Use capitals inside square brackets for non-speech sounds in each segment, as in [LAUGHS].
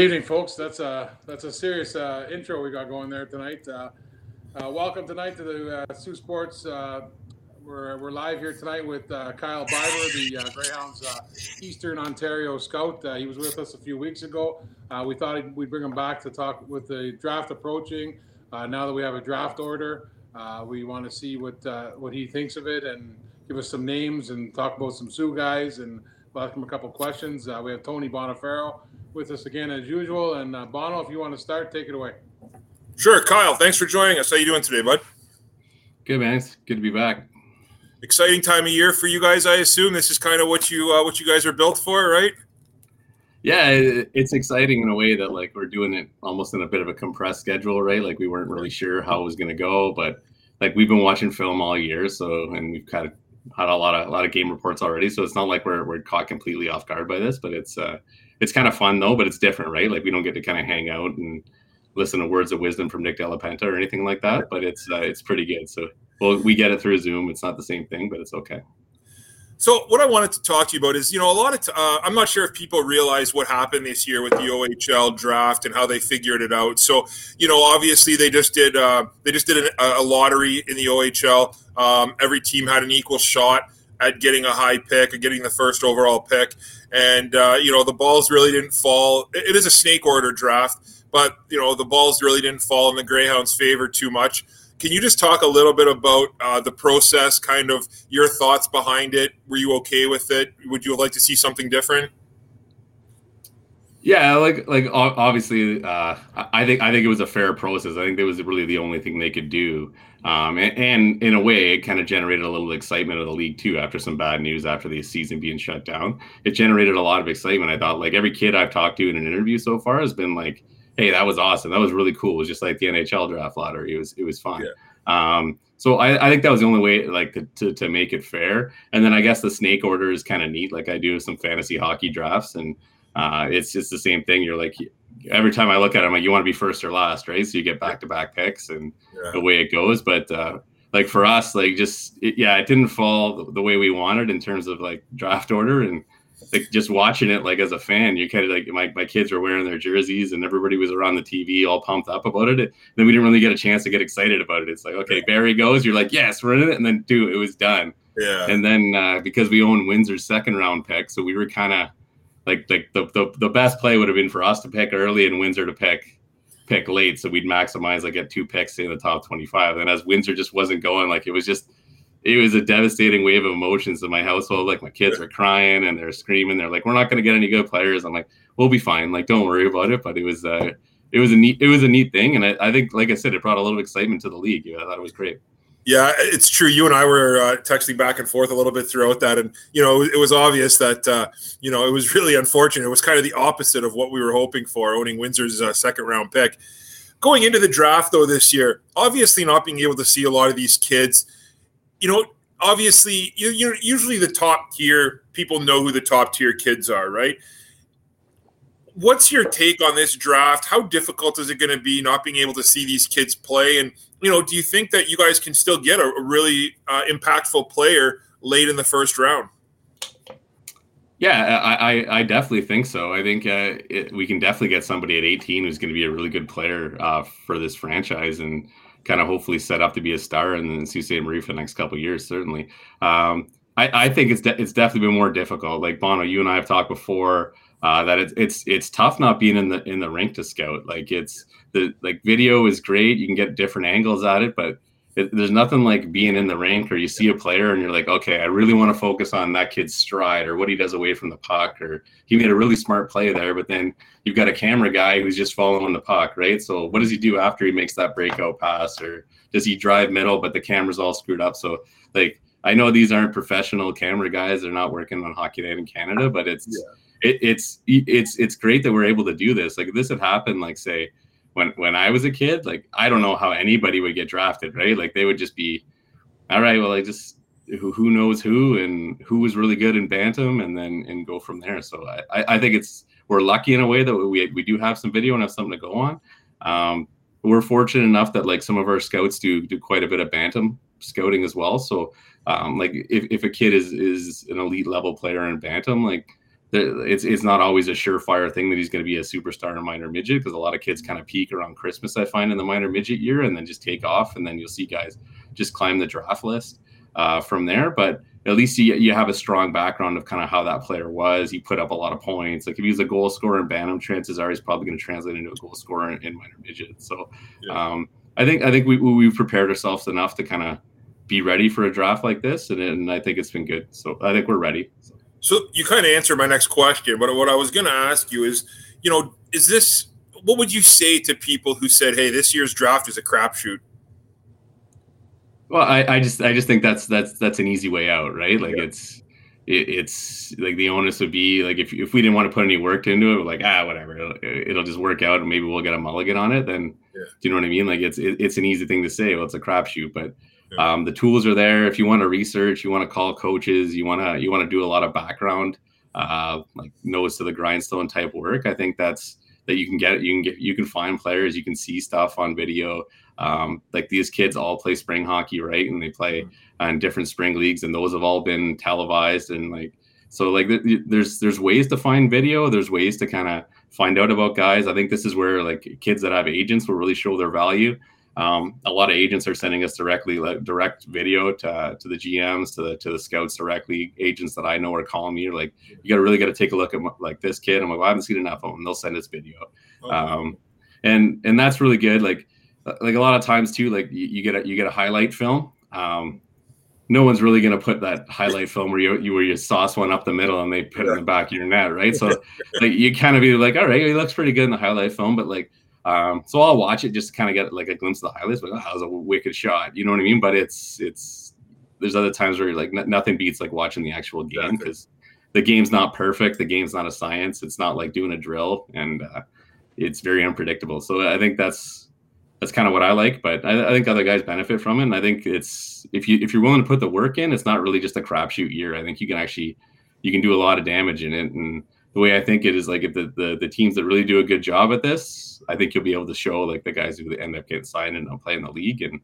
Good evening, folks. That's a that's a serious uh, intro we got going there tonight. Uh, uh, welcome tonight to the uh, Soo Sports. Uh, we're, we're live here tonight with uh, Kyle Barber, the uh, Greyhounds Eastern Ontario scout. He was with us a few weeks ago. We thought we'd bring him back to talk with the draft approaching. Now that we have a draft order, we want to see what what he thinks of it and give us some names and talk about some Soo guys and ask him a couple questions. We have Tony Bonifero with us again as usual. And uh, Bono, if you want to start, take it away. Sure, Kyle. Thanks for joining us. How you doing today, bud? Good man. It's good to be back. Exciting time of year for you guys. I assume this is kind of what you uh, what you guys are built for, right? Yeah, it, it's exciting in a way that like we're doing it almost in a bit of a compressed schedule, right? Like we weren't really sure how it was going to go, but like we've been watching film all year, so and we've kind of had a lot of a lot of game reports already, so it's not like we're we're caught completely off guard by this, but it's uh it's kind of fun though, but it's different, right? Like we don't get to kind of hang out and listen to words of wisdom from Nick Delapenta or anything like that, but it's uh, it's pretty good. So well, we get it through Zoom. It's not the same thing, but it's okay. So what I wanted to talk to you about is, you know, a lot of t- uh, I'm not sure if people realize what happened this year with the OHL draft and how they figured it out. So, you know, obviously they just did uh, they just did a, a lottery in the OHL. Um, every team had an equal shot at getting a high pick or getting the first overall pick, and uh, you know the balls really didn't fall. It is a snake order draft, but you know the balls really didn't fall in the Greyhounds' favor too much. Can you just talk a little bit about uh, the process, kind of your thoughts behind it? Were you okay with it? Would you like to see something different? Yeah, like like obviously, uh, I think I think it was a fair process. I think that was really the only thing they could do, um, and, and, in a way, it kind of generated a little excitement of the league too. After some bad news after the season being shut down, it generated a lot of excitement. I thought, like every kid I've talked to in an interview so far has been like, "Hey, that was awesome. That was really cool." It was just like the NHL draft lottery. It was it was fun. Yeah. Um, so I, I, think that was the only way, like, to, to, to make it fair. And then I guess the snake order is kind of neat. Like I do some fantasy hockey drafts, and uh, it's just the same thing. You're like, every time I look at it, I'm like, you want to be first or last, right? So you get back to back picks and yeah. the way it goes. But uh, like for us, like just it, yeah, it didn't fall the way we wanted in terms of like draft order and like just watching it like as a fan, you kind of like my, my kids were wearing their jerseys and everybody was around the TV all pumped up about it. And then we didn't really get a chance to get excited about it. It's like, okay, Barry goes, you're like, yes, we're in it. And then dude, it was done. Yeah. And then uh, because we own Windsor's second round pick, so we were kind of like like the, the the best play would have been for us to pick early and Windsor to pick pick late, so we'd maximize like get two picks in the top twenty five. And as Windsor just wasn't going, like it was just it was a devastating wave of emotions in my household. Like my kids were crying and they're screaming. They're like, "We're not going to get any good players." I'm like, "We'll be fine. Like, don't worry about it." But it was uh, it was a neat it was a neat thing, and I, I think, like I said, it brought a little excitement to the league. Yeah, I thought it was great. Yeah, it's true. You and I were uh, texting back and forth a little bit throughout that, and you know, it was obvious that uh, you know it was [LAUGHS] really unfortunate. It was kind of the opposite of what we were hoping for, owning Windsor's uh, second round pick. Going into the draft though this year, obviously not being able to see a lot of these kids, you know, obviously you you usually the top tier people know who the top tier kids are, right? What's your take on this draft? How difficult is it going to be not being able to see these kids play and you know, do you think that you guys can still get a, really uh, impactful player late in the first round? Yeah, I, I, definitely think so. I think uh, it, we can definitely get somebody at 18 who's going to be a really good player uh, for this franchise and kind of hopefully set up to be a star in the Sault Ste. Marie for the next couple years. Certainly, um, I, I, think it's de- it's definitely been more difficult. Like Bono, you and I have talked before uh, that it's it's it's tough not being in the in the rink to scout. Like it's the like video is great. You can get different angles at it, but it, there's nothing like being in the rink or you see a player and you're like, okay, I really want to focus on that kid's stride or what he does away from the puck or he made a really smart play there, but then you've got a camera guy who's just following the puck, right? So what does he do after he makes that breakout pass or does he drive middle but the camera's all screwed up? So like I know these aren't professional camera guys; they're not working on Hockey Night in Canada, but it's yeah. it, it's it's it's great that we're able to do this. Like if this had happened, like say when when I was a kid, like I don't know how anybody would get drafted, right? Like they would just be, all right, well, I just who who knows who and who was really good in bantam, and then and go from there. So I I think it's we're lucky in a way that we we do have some video and have something to go on. Um, we're fortunate enough that like some of our scouts do do quite a bit of bantam scouting as well. So um, like if, if a kid is is an elite level player in bantam, like it's it's not always a surefire thing that he's going to be a superstar in minor midget because a lot of kids kind of peak around Christmas. I find in the minor midget year and then just take off, and then you'll see guys just climb the draft list uh, from there. But at least you, you have a strong background of kind of how that player was. He put up a lot of points. Like if he's a goal scorer in Bantam, chances are he's probably going to translate into a goal scorer in, in minor midget. So yeah. um, I think I think we we've prepared ourselves enough to kind of be ready for a draft like this, and, and I think it's been good. So I think we're ready. So. So you kind of answered my next question, but what I was going to ask you is, you know, is this what would you say to people who said, "Hey, this year's draft is a crapshoot"? Well, I, I just I just think that's that's that's an easy way out, right? Like yeah. it's it, it's like the onus would be like if if we didn't want to put any work into it, we're like ah whatever, it'll, it'll just work out, and maybe we'll get a mulligan on it. Then yeah. do you know what I mean? Like it's it, it's an easy thing to say. Well, it's a crapshoot, but um, the tools are there. If you want to research, you want to call coaches, you want to you want to do a lot of background, uh, like nose to the grindstone type work. I think that's that you can get. You can get. You can find players. You can see stuff on video. Um, like these kids all play spring hockey, right? And they play mm-hmm. in different spring leagues, and those have all been televised. And like so, like there's there's ways to find video. There's ways to kind of find out about guys. I think this is where like kids that have agents will really show their value. Um, a lot of agents are sending us directly like, direct video to, to the GMs, to the to the scouts directly. Agents that I know are calling me, are like, you got to really got to take a look at like this kid. I'm like, well, I haven't seen enough of them. They'll send us video, okay. um, and and that's really good. Like like a lot of times too, like you, you get a you get a highlight film. Um, no one's really going to put that highlight film where you, you where you sauce one up the middle and they put it in the back of your net, right? So [LAUGHS] like you kind of be like, all right, he looks pretty good in the highlight film, but like um, so I'll watch it just to kind of get like a glimpse of the highlights. But oh, that was a wicked shot. You know what I mean? But it's it's there's other times where you're like n- nothing beats like watching the actual game because the game's not perfect. The game's not a science. It's not like doing a drill, and uh, it's very unpredictable. So I think that's that's kind of what I like. But I, I, think other guys benefit from it. And I think it's if you if you're willing to put the work in, it's not really just a crapshoot year. I think you can actually you can do a lot of damage in it and the way I think it is like if the, the, the teams that really do a good job at this, I think you'll be able to show like the guys who end up getting signed and play in the league, and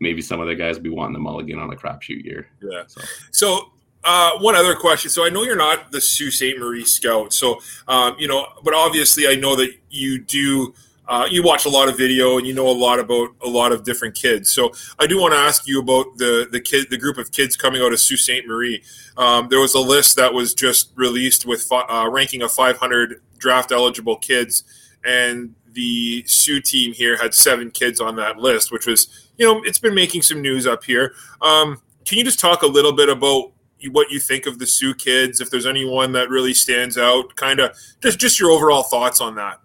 maybe some other guys will be wanting the mulligan on a crapshoot year. Yeah. So, so uh, one other question. So I know you're not the Sault Ste. Marie scout. So um, you know, but obviously I know that you do uh, you watch a lot of video and you know a lot about a lot of different kids. So I do want to ask you about the the kid, the group of kids coming out of Sault Ste. Marie. Um, there was a list that was just released with uh, ranking of 500 draft eligible kids, and the Soo team here had seven kids on that list, which was you know it's been making some news up here. Um, can you just talk a little bit about what you think of the Soo kids? If there's anyone that really stands out, kind of just just your overall thoughts on that.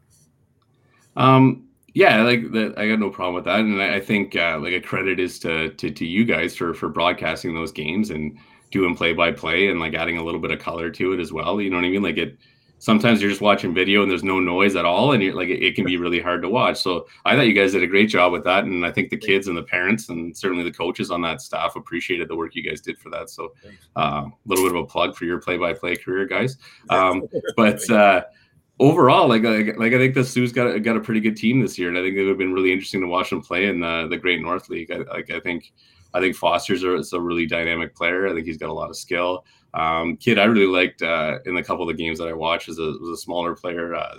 Um, yeah, like that, I got no problem with that, and I, I think uh, like a credit is to, to to you guys for for broadcasting those games and doing play by play and like adding a little bit of color to it as well. You know what I mean? Like it. Sometimes you're just watching video and there's no noise at all, and you're like it, it can be really hard to watch. So I thought you guys did a great job with that, and I think the kids and the parents and certainly the coaches on that staff appreciated the work you guys did for that. So a uh, little bit of a plug for your play by play career, guys. Um, but uh, overall, like, like, like I think the Soo's got a, got a pretty good team this year, and I think it would have been really interesting to watch them play in the the Great North League. I, like I think I think Foster's a, a really dynamic player. I think he's got a lot of skill. Um, kid I really liked uh, in a couple of the games that I watched was a, was a smaller player, uh,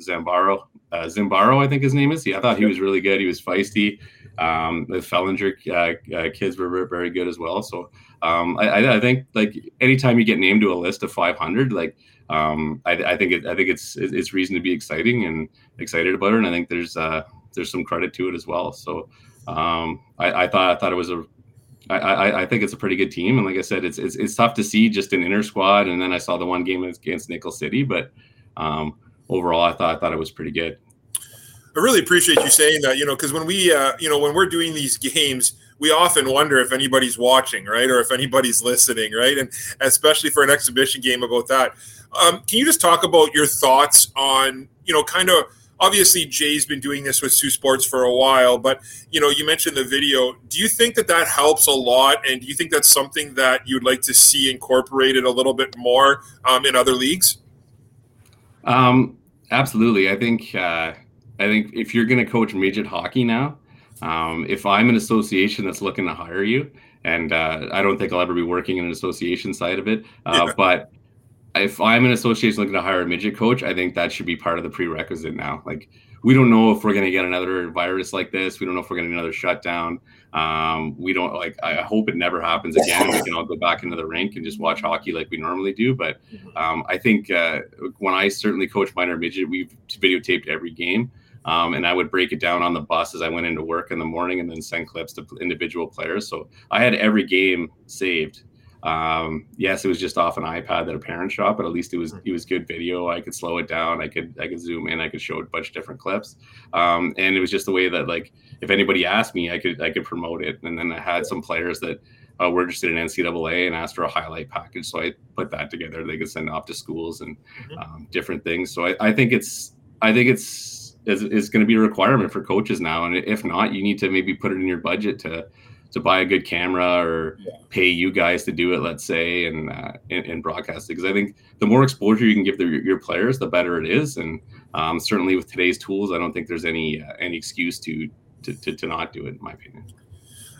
Zambaro, uh, Zimbaro, I think his name is. Yeah, I thought he was really good. He was feisty. Um, the Fellinger uh, uh, kids were very good as well. So um, I, I, think like anytime you get named to a list of 500, like um, I, I, think it, I think it's it's reason to be exciting and excited about it, and I think there's uh, there's some credit to it as well. So um, I, I, thought I thought it was a I, I, I think it's a pretty good team, and like I said, it's, it's it's tough to see just an inner squad, and then I saw the one game against Nickel City, but um, overall, I thought I thought it was pretty good. I really appreciate you saying that, you know, because when we, uh, you know, when we're doing these games, we often wonder if anybody's watching, right, or if anybody's listening, right, and especially for an exhibition game about that. Um, can you just talk about your thoughts on, you know, kind of obviously Jay's been doing this with Soo Sports for a while, but you know, you mentioned the video. Do you think that that helps a lot, and do you think that's something that you'd like to see incorporated a little bit more um, in other leagues? Um, absolutely. I think uh, I think if you're going to coach midget hockey now, um, if I'm an association that's looking to hire you, and uh, I don't think I'll ever be working in an association side of it, uh, yeah. but if I'm an association looking to hire a midget coach, I think that should be part of the prerequisite now. Like we don't know if we're going to get another virus like this. We don't know if we're going to get another shutdown. Um, we don't like. I hope it never happens again. we can all go back into the rink and just watch hockey like we normally do. But um, I think uh, when I certainly coach minor midget, we've videotaped every game. Um, and I would break it down on the bus as I went into work in the morning, and then send clips to individual players. So I had every game saved um, yes, it was just off an iPad that a parent shot, but at least it was it was good video. I could slow it down. I could I could zoom in. I could show a bunch of different clips, um, and it was just the way that like if anybody asked me, I could I could promote it. And then I had some players that uh, were interested in NCAA and asked for a highlight package, so I put that together. They could send off to schools and mm-hmm. um, different things. So I, I think it's I think it's is, is going to be a requirement for coaches now, and if not, you need to maybe put it in your budget to to buy a good camera or yeah. pay you guys to do it, let's say, and uh, in, in broadcasting. Because I think the more exposure you can give the, your players, the better it is. And um, certainly with today's tools, I don't think there's any uh, any excuse to, to, to to not do it, in my opinion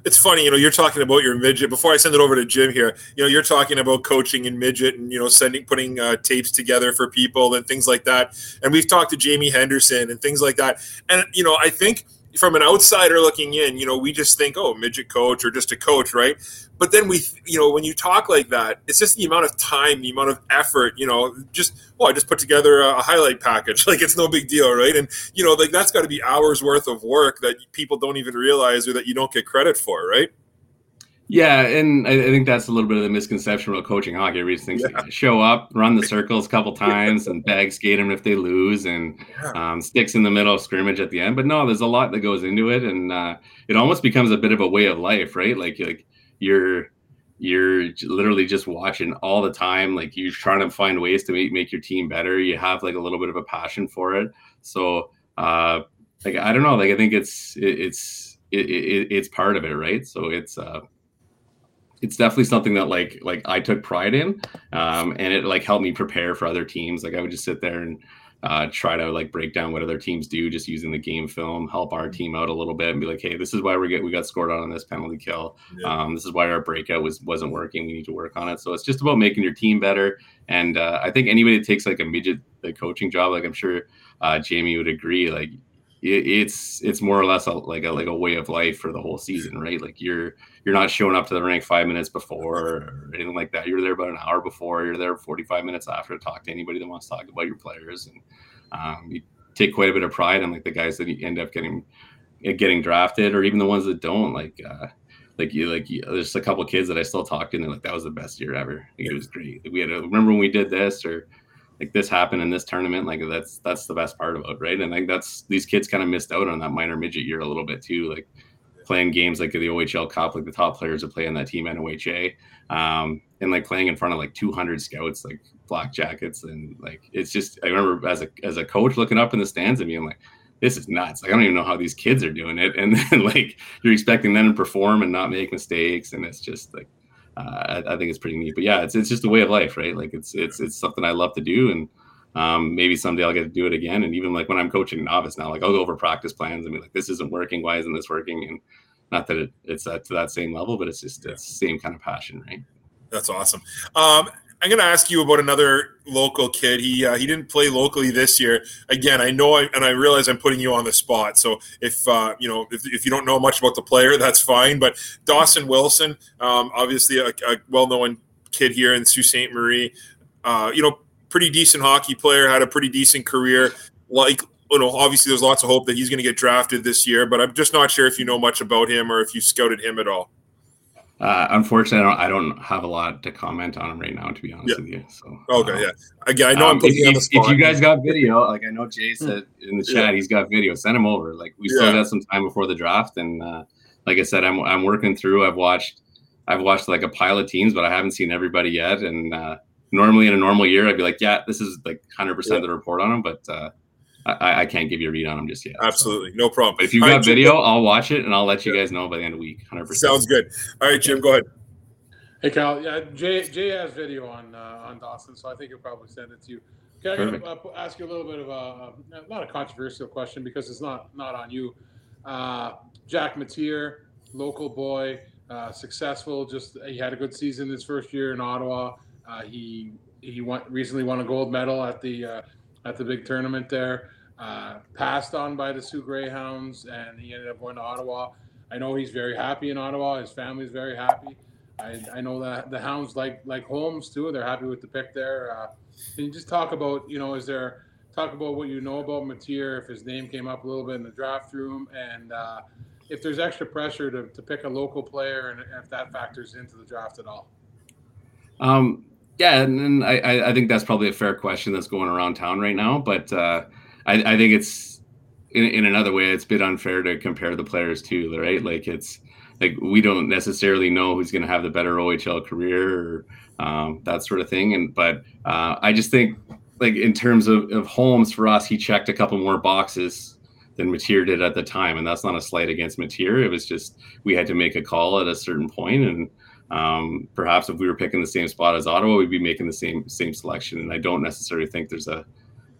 it's funny, you know, you're talking about your midget. Before I send it over to Jim here, you know, you're talking about coaching and midget and you know sending putting uh, tapes together for people and things like that. And we've talked to Jamie Henderson and things like that. And you know, I think from an outsider looking in, you know, we just think, oh, midget coach or just a coach, right? But then we, you know, when you talk like that, it's just the amount of time, the amount of effort, you know, just, well, I just put together a, highlight package. [LAUGHS] Like it's no big deal, right? And, you know, like that's got to be hours worth of work that people don't even realize or that you don't get credit for, right? Yeah, and I, think that's a little bit of the misconception about coaching hockey. Everybody thinks yeah. show up, run the [LAUGHS] circles a couple times, and bag skate them if they lose, and um, sticks in the middle of scrimmage at the end. But no, there's a lot that goes into it, and uh, it almost becomes a bit of a way of life, right? Like like you're you're literally just watching all the time. Like you're trying to find ways to make make your team better. You have like a little bit of a passion for it. So uh, like I don't know. Like I think it's it, it's it, it, it's part of it, right? So it's uh it's definitely something that like like I took pride in, um, and it like helped me prepare for other teams. Like I would just sit there and uh, try to like break down what other teams do, just using the game film, help our team out a little bit, and be like, hey, this is why we get we got scored on on this penalty kill. Yeah. Um, this is why our breakout was wasn't working. We need to work on it. So it's just about making your team better. And uh, I think anybody that takes like a midget the coaching job, like I'm sure uh, Jamie would agree, like it's it's more or less a, like a like a way of life for the whole season, right? Like you're you're not showing up to the rink five minutes before or anything like that. You're there about an hour before. You're there 45 minutes after to talk to anybody that wants to talk about your players, and um, you take quite a bit of pride in like the guys that you end up getting getting drafted, or even the ones that don't. Like uh, like you like you, there's a couple kids that I still talk to, and they're like, "That was the best year ever. Like, it was great. We had a, remember when we did this or." Like this happened in this tournament like that's that's the best part about it, right and like that's these kids kind of missed out on that minor midget year a little bit too like playing games like the ohl cup like the top players that play in that team noha um, and like playing in front of like 200 scouts like black jackets and like it's just i remember as a as a coach looking up in the stands and being like this is nuts. Like I don't even know how these kids are doing it, and then [LAUGHS] like you're expecting them to perform and not make mistakes, and it's just like uh, I, I, think it's pretty neat. But yeah, it's it's just a way of life, right? Like it's it's it's something I love to do, and um, maybe someday I'll get to do it again. And even like when I'm coaching novice now, like I'll go over practice plans and be like, this isn't working. Why isn't this working? And not that it, it's at, to that same level, but it's just yeah. it's the same kind of passion, right? That's awesome. Um, I'm going to ask you about another local kid. He uh, he didn't play locally this year. Again, I know, I, and I realize I'm putting you on the spot. So if uh, you know, if, if you don't know much about the player, that's fine. But Dawson Wilson, um, obviously a, a, well-known kid here in Sault Ste. Marie. Uh, you know, pretty decent hockey player. Had a pretty decent career. Like you know, obviously there's lots of hope that he's going to get drafted this year. But I'm just not sure if you know much about him or if you scouted him at all. Uh, unfortunately, I don't, I don't, have a lot to comment on him right now, to be honest yeah. with you. So okay, um, yeah, again, I know um, I'm putting if, on the spot. If you guys got video, like I know Jay hmm. said in the chat, yeah. he's got video. Send him over. Like we still yeah. got some time before the draft, and uh, like I said, I'm I'm working through. I've watched, I've watched like a pile of teams, but I haven't seen everybody yet. And uh, normally in a normal year, I'd be like, yeah, this is like 100 percent the report on them, but uh, I, I, can't give you a read on them just yet. Absolutely, so. no problem. But if you've got right, video, Jim, I'll watch it and I'll let you guys know by the end of the week. 100. Sounds good. All right, Jim, go ahead. Hey, Cal. Yeah, Jay, Jay has video on uh, on Dawson, so I think he'll probably send it to you. Can I uh, ask you a little bit of a not a controversial question because it's not not on you. Uh, Jack Matier, local boy, uh, successful. Just he had a good season his first year in Ottawa. Uh, he he won, recently won a gold medal at the uh, at the big tournament there. Uh, passed on by the Soo Greyhounds, and he ended up going to Ottawa. I know he's very happy in Ottawa. His family's very happy. I, I know that the Hounds like like Holmes too. They're happy with the pick there. Uh, can you just talk about you know is there talk about what you know about Matier if his name came up a little bit in the draft room and uh, if there's extra pressure to, to pick a local player and if that factors into the draft at all. Um, yeah, and, and I, I think that's probably a fair question that's going around town right now. But uh, I, I think it's in, in another way, it's a bit unfair to compare the players too, right? Like it's like we don't necessarily know who's going to have the better OHL career or um, that sort of thing. And but uh, I just think like in terms of, of Holmes for us, he checked a couple more boxes than Matier did at the time, and that's not a slight against Matier. It was just we had to make a call at a certain point, and um, perhaps if we were picking the same spot as Ottawa, we'd be making the same same selection. And I don't necessarily think there's a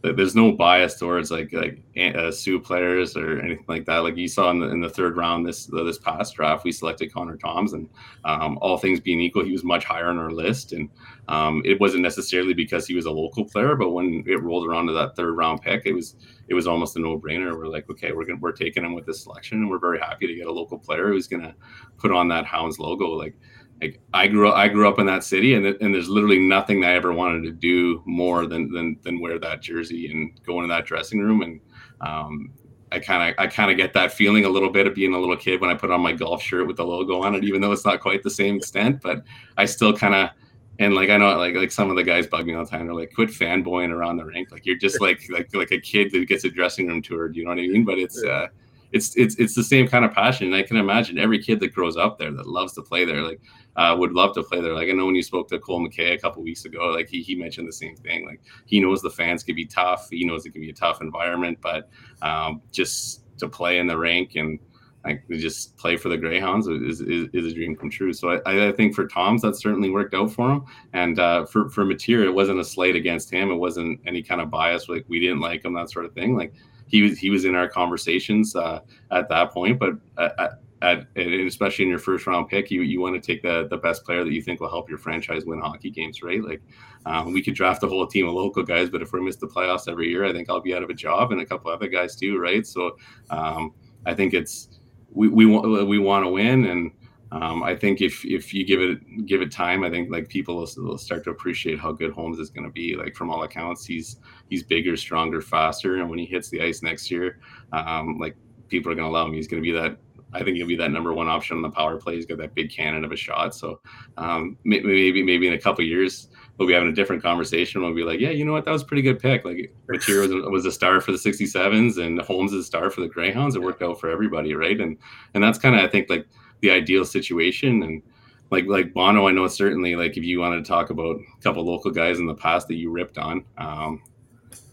there's no bias towards like like uh, Soo players or anything like that. Like you saw in the, in the third round this this past draft, we selected Connor Toms, and um, all things being equal, he was much higher on our list. And um, it wasn't necessarily because he was a local player, but when it rolled around to that third round pick, it was it was almost a no brainer. We're like, okay, we're gonna we're taking him with this selection, and we're very happy to get a local player who's gonna put on that Hounds logo. Like like I grew up, I grew up in that city, and and there's literally nothing that I ever wanted to do more than than than wear that jersey and go into that dressing room. And um, I kind of I kind of get that feeling a little bit of being a little kid when I put on my golf shirt with the logo on it, even though it's not quite the same extent. But I still kind of and like I know like like some of the guys bug me all the time. They're like, quit fanboying around the rink. Like you're just like [LAUGHS] like like a kid that gets a dressing room tour. Do You know what I mean? But it's uh it's it's it's the same kind of passion. And I can imagine every kid that grows up there that loves to play there, like uh, would love to play there. Like I know when you spoke to Cole MacKay a couple weeks ago, like he he mentioned the same thing. Like he knows the fans can be tough. He knows it can be a tough environment, but um, just to play in the rink and like just play for the Greyhounds is, is, is a dream come true. So I, I think for Toms that certainly worked out for him. And uh, for for Matier, it wasn't a slate against him. It wasn't any kind of bias like we didn't like him that sort of thing. Like he was he was in our conversations uh, at that point. But at, at, especially in your first round pick, you you want to take the the best player that you think will help your franchise win hockey games, right? Like um, we could draft a whole team of local guys, but if we miss the playoffs every year, I think I'll be out of a job, and a couple other guys too, right? So um, I think it's we we want we want to win and um, I think if if you give it give it time, I think like people will, will start to appreciate how good Holmes is going to be. Like from all accounts, he's he's bigger, stronger, faster, and when he hits the ice next year, um, like people are going to love him. He's going to be that. I think he'll be that number one option on the power play. He's got that big cannon of a shot. So um, maybe maybe in a couple years we'll be having a different conversation. We'll be like, yeah, you know what, that was a pretty good pick. Like Matier was, [LAUGHS] was a star for the 67s, and Holmes is a star for the Greyhounds. It worked out for everybody, right? And and that's kind of I think like the ideal situation and like like Bono, I know certainly like if you wanted to talk about a couple local guys in the past that you ripped on, um,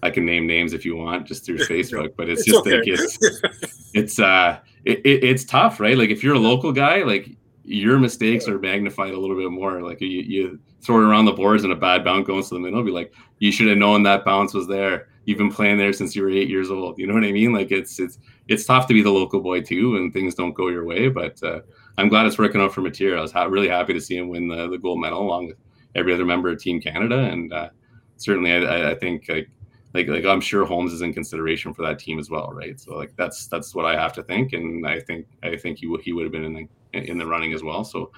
I can name names if you want just through [LAUGHS] Facebook, but it's, it's just okay. like it's [LAUGHS] it's uh it, it, it's tough, right? Like if you're a local guy, like your mistakes are magnified a little bit more. Like you, you throw it around the boards and a bad bounce goes to the middle, be like, you should have known that bounce was there. You've been playing there since you were eight years old. You know what I mean? Like it's it's it's tough to be the local boy too, and things don't go your way. But uh, I'm glad it's working out for Matier. I was ha- really happy to see him win the, the gold medal along with every other member of Team Canada, and uh, certainly I, I, think like like like I'm sure Holmes is in consideration for that team as well, right? So like that's that's what I have to think, and I think I think he w- he would have been in the in the running as well. So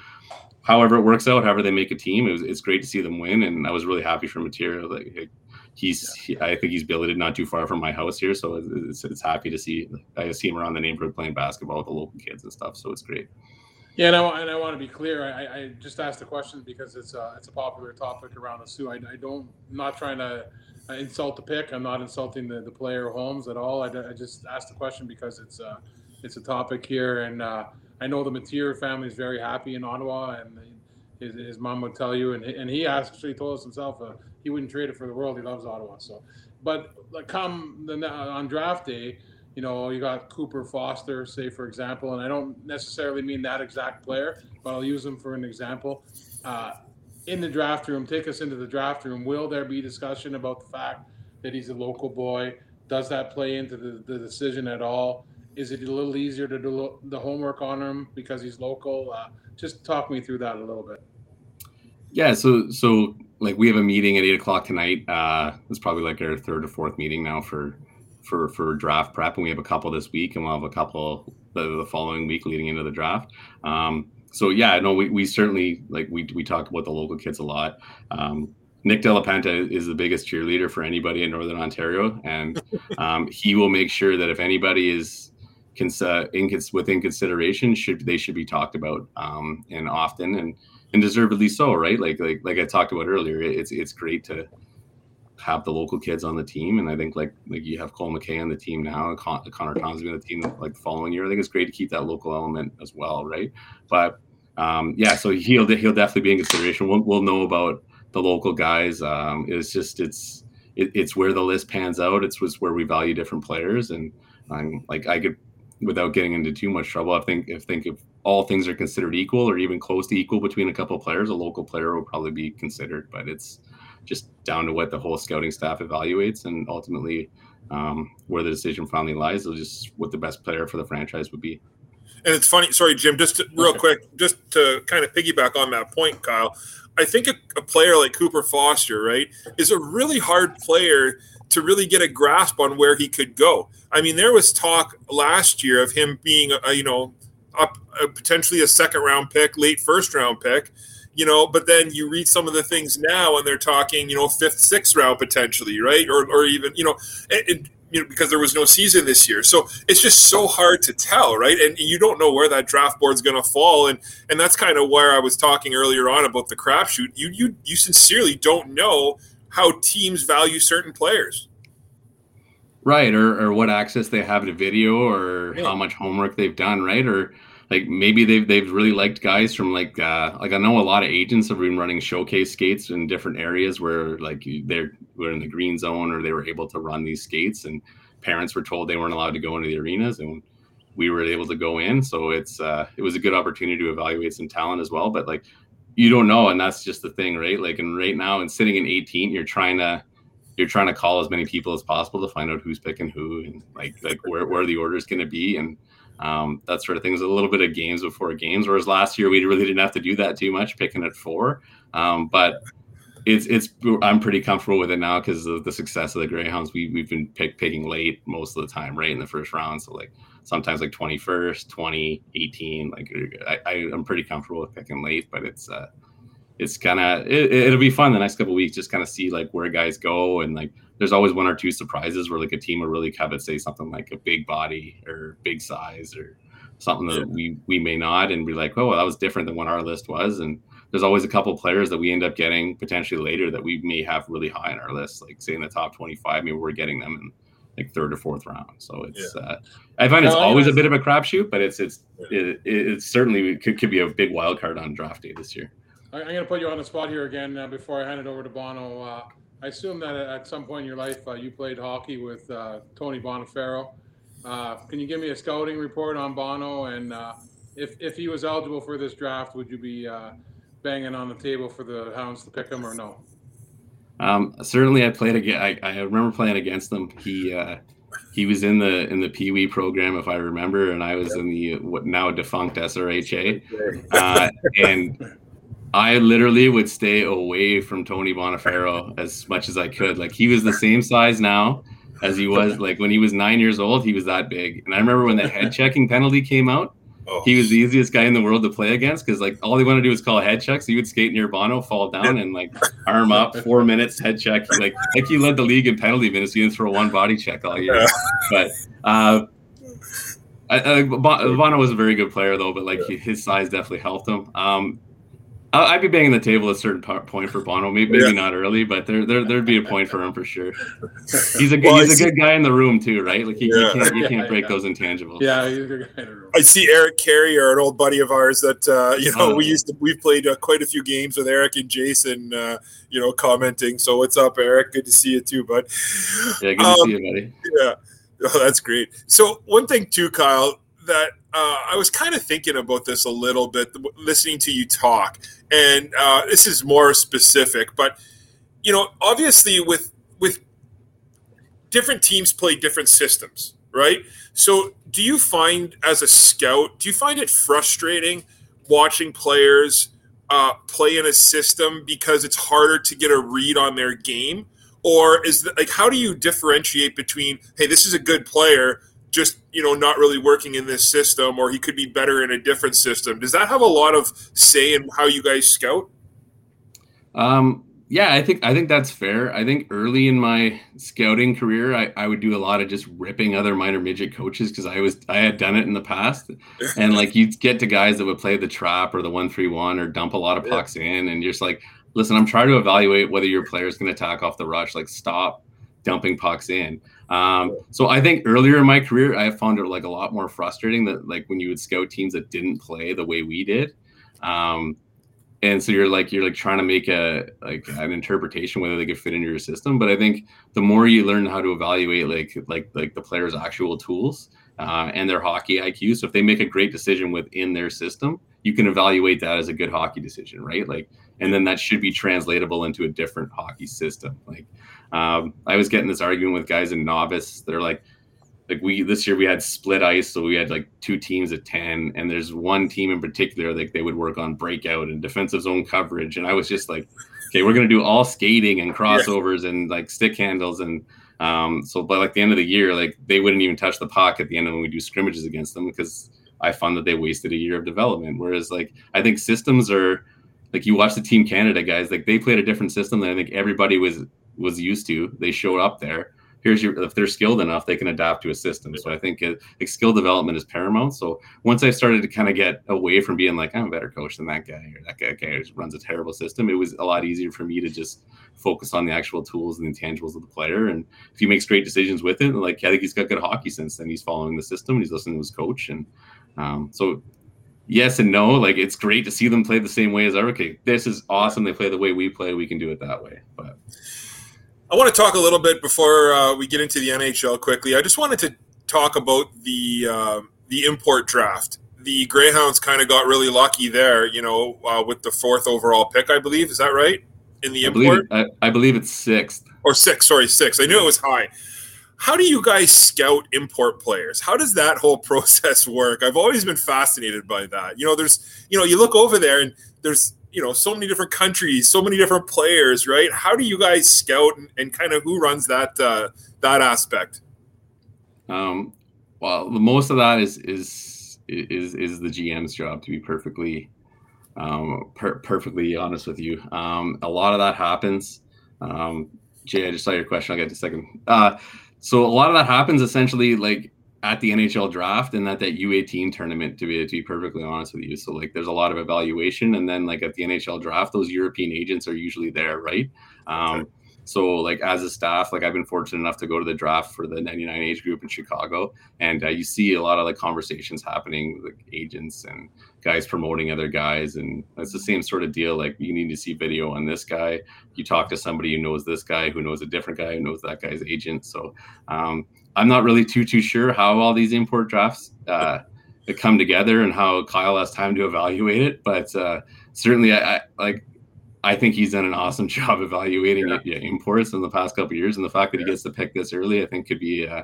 however it works out, however they make a team, it was, it's great to see them win, and I was really happy for Matier. Like he's yeah. he, I think he's billeted not too far from my house here, so it's, it's happy to see I see him around the neighborhood playing basketball with the local kids and stuff. So it's great. Yeah, and I, and I want to be clear. I, I just asked the question because it's a it's a popular topic around the Soo. I, I don't I'm not trying to insult the pick. I'm not insulting the, the player Holmes at all. I, I just asked the question because it's uh it's a topic here, and uh, I know the Matier family is very happy in Ottawa, and his, his mom would tell you, and and he actually told us himself uh, he wouldn't trade it for the world. He loves Ottawa. So, but come the, on draft day you know, you got Cooper Foster, say for example, and I don't necessarily mean that exact player, but I'll use him for an example. Uh, in the draft room, take us into the draft room. Will there be discussion about the fact that he's a local boy? Does that play into the, the decision at all? Is it a little easier to do the homework on him because he's local? Uh, just talk me through that a little bit. Yeah, so so like we have a meeting at eight o'clock tonight. Uh, it's probably like our third or fourth meeting now for for for draft prep, and we have a couple this week, and we'll have a couple the, the following week leading into the draft. Um, so yeah, no, we, we certainly like we we talk about the local kids a lot. Um, Nick Delapenta is the biggest cheerleader for anybody in Northern Ontario, and [LAUGHS] um, he will make sure that if anybody is cons- uh, in, within consideration, should they should be talked about um, and often and and deservedly so, right? Like like like I talked about earlier, it's it's great to have the local kids on the team, and I think like like you have Cole MacKay on the team now, and Con- Connor Tomsby on the team like the following year. I think it's great to keep that local element as well, right? But um, yeah, so he'll he'll definitely be in consideration. We'll, we'll know about the local guys. Um, it's just it's it, it's where the list pans out. It's was where we value different players, and I'm like I could without getting into too much trouble. I think if think if all things are considered equal or even close to equal between a couple of players, a local player will probably be considered. But it's just down to what the whole scouting staff evaluates, and ultimately um, where the decision finally lies is just what the best player for the franchise would be. And it's funny. Sorry, Jim. Just to, real quick, just to kind of piggyback on that point, Kyle. I think a, a, player like Cooper Foster, right, is a really hard player to really get a grasp on where he could go. I mean, there was talk last year of him being, a, you know, up a, potentially a second round pick, late first round pick, you know. But then you read some of the things now, and they're talking, you know, fifth, sixth round potentially, right, or or even, you know, and, you know, because there was no season this year. So it's just so hard to tell, right? And you don't know where that draft board's going to fall, and and that's kind of where I was talking earlier on about the crapshoot. You you you sincerely don't know how teams value certain players. Right, or, or what access they have to video, or yeah. how much homework they've done, right? Or like maybe they've they've really liked guys from like uh, like I know a lot of agents have been running showcase skates in different areas where like they're were in the green zone or they were able to run these skates, and parents were told they weren't allowed to go into the arenas, and we were able to go in. So it's uh, it was a good opportunity to evaluate some talent as well. But like you don't know, and that's just the thing, right? Like and right now, and sitting in 18, you're trying to you're trying to call as many people as possible to find out who's picking who and like like where, where the order is going to be and um, that sort of things. A little bit of games before games, whereas last year we really didn't have to do that too much, picking at four. Um, but it's it's I'm pretty comfortable with it now because of the success of the Greyhounds. We we've been pick, picking late most of the time, right in the first round. So like sometimes like 21st, 20, 18. Like I, I am pretty comfortable with picking late, but it's uh it's kind of it, will be fun the next couple weeks just kind of see like where guys go and like there's always one or two surprises where like a team will really covet say something like a big body or big size or something that we we may not and be like oh well, that was different than what our list was and there's always a couple players that we end up getting potentially later that we may have really high on our list like say in the top 25 maybe we're getting them in like third or fourth round so it's yeah. uh, i find it's always a bit of a crapshoot but it's it's it, it, certainly could, could be a big wild card on draft day this year I'm going to put you on the spot here again uh, before I hand it over to Bono. Uh, I assume that at some point in your life uh, you played hockey with uh, Tony Bonifero. Uh, can you give me a scouting report on Bono? And uh, if, if he was eligible for this draft, would you be banging on the table for the Hounds to pick him or no? Um, certainly, I played again. I, I remember playing against him. He he was in the in the Pee Wee program, if I remember, and I was in the what now defunct SRHA. Uh, and I literally would stay away from Tony Bonifero as much as I could. Like he was the same size now as he was like when he was nine years old. He was that big, and I remember when the head [LAUGHS] checking penalty came out. Oh. He was the easiest guy in the world to play against because like all he wanted to do was call head check. So he would skate near Bono, fall down, and like arm up, [LAUGHS] four minutes head check. Like like he led the league in penalty minutes. He didn't throw one body check all year. But uh, I, I, Bono was a very good player though, but like his size definitely helped him. Um, I'd be banging the table at a certain point for Bono. Maybe, maybe yeah. not early, but there, there there'd be a point for him for sure. [LAUGHS] He's a well, he's a good guy in the room too, right? Like he, yeah. you can't you can't break those intangibles. Yeah, he's a good guy in the room. I see Eric Carrier, an old buddy of ours that uh, you know oh. we used to we've played uh, quite a few games with Eric and Jason. Uh, you know, commenting. So what's up, Eric? Good to see you too, bud. Yeah, good um, to see you, buddy. Yeah, oh, that's great. So one thing too, Kyle, that uh, I was kind of thinking about this a little bit, listening to you talk, and uh, this is more specific, but you know, obviously with with different teams play different systems, right? So, do you find as a scout, do you find it frustrating watching players uh, play in a system because it's harder to get a read on their game, or is that, like how do you differentiate between hey, this is a good player, just you know not really working in this system, or he could be better in a different system? Does that have a lot of say in how you guys scout? Um, yeah, I think I think that's fair. I think early in my scouting career, I, I would do a lot of just ripping other minor midget coaches because I was I had done it in the past, [LAUGHS] and like you'd get to guys that would play the trap or the one three one or dump a lot of pucks yeah. in, and you're just like, listen, I'm trying to evaluate whether your player is going to attack off the rush. Like, stop dumping pucks in. Um, so I think earlier in my career, I found it like a lot more frustrating that like when you would scout teams that didn't play the way we did. Um, and so you're like you're like trying to make a like an interpretation whether they could fit into your system. But i think the more you learn how to evaluate like like like the players actual tools uh, and their hockey iq so if they make a great decision within their system you can evaluate that as a good hockey decision right? Like and then that should be translatable into a different hockey system. Like um, i was getting this argument with guys in novice they're like like we this year we had split ice, so we had like two teams at ten, and there's one team in particular like they would work on breakout and defensive zone coverage, and I was just like, okay, we're gonna do all skating and crossovers and like stick handles and. Um, so by like the end of the year, like they wouldn't even touch the puck at the end of when we do scrimmages against them because I found that they wasted a year of development. Whereas like I think systems are like you watch the Team Canada guys, like they played a different system than I think everybody was was used to. They showed up there here's your if they're skilled enough they can adapt to a system so i think it, like skill development is paramount so once i started to kind of get away from being like i'm a better coach than that guy or that guy, runs a terrible system it was a lot easier for me to just focus on the actual tools and the intangibles of the player and if he makes great decisions with it like i think he's got good hockey sense then he's following the system and he's listening to his coach and um, so yes and no. Like it's great to see them play the same way as our okay. This is awesome. They play the way we play. We can do it that way. But I want to talk a little bit before uh, we get into the NHL quickly. I just wanted to talk about the uh, the import draft. The Greyhounds kind of got really lucky there, you know, uh, with the fourth overall pick, I believe. Is that right? In the I import, believe, I, I believe it's sixth or six. Sorry, six. I knew it was high. How do you guys scout import players? How does that whole [LAUGHS] process work? I've always been fascinated by that. You know, there's, you know, you look over there and there's you know so many different countries so many different players right? How do you guys scout and, and kind of who runs that uh, that aspect? Um well most of that is is is is the gm's job to be perfectly um per- perfectly honest with you. Um a lot of that happens um jay i just saw your question i'll get to second. Uh so a lot of that happens essentially like at the NHL draft and at that U18 tournament to be to be perfectly honest with you. So like there's a lot of evaluation and then like at the NHL draft those European agents are usually there, right? Um. So like as a staff, like I've been fortunate enough to go to the draft for the 99 age group in Chicago and uh, you see a lot of the conversations happening with agents and guys promoting other guys and it's the same sort of deal like you need to see video on this guy you talk to somebody who knows this guy who knows a different guy who knows that guy's agent so um, I'm not really too too sure how all these import drafts uh, come together and how Kyle has time to evaluate it. But uh, certainly, I, I, like. I think he's done an awesome [LAUGHS] job evaluating yeah. Yeah, imports in the past couple years, and the fact that yeah. he gets to pick this early, I think, could be uh,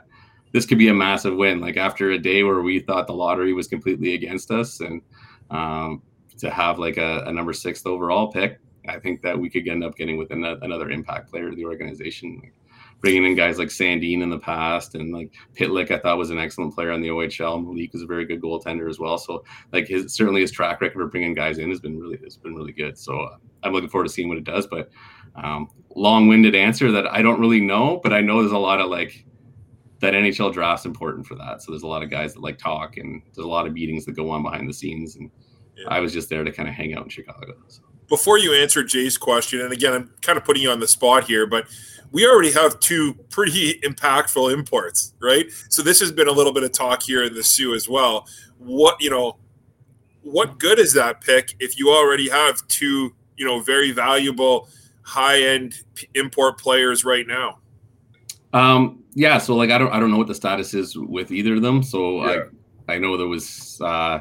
this could be a massive win. Like after a day where we thought the lottery was completely against us, and um, to have like a, a number sixth overall pick, I think that we could end up getting with another impact player of the organization. Like, bringing in guys like Sandin in the past and like Pitlick, I thought was an excellent player on the OHL. Malik was a very good goaltender as well. So like his certainly his track record for bringing guys in has been really has been really good. So uh, I'm looking forward to seeing what it does. But um, long-winded answer that I don't really know, but I know there's a lot of like that NHL draft's important for that. So there's a lot of guys that like talk and there's a lot of meetings that go on behind the scenes. And yeah. I was just there to kind of hang out in Chicago. So. Before you answer Jay's question, and again, I'm kind of putting you on the spot here, but we already have two pretty [LAUGHS] impactful imports, right? So this has been a little bit of talk here in the Soo as well. What you know, what good is that pick if you already have two, you know, very valuable high end import players right now? Um, yeah. So like, I don't, I don't know what the status is with either of them. So yeah. I, I know there was. uh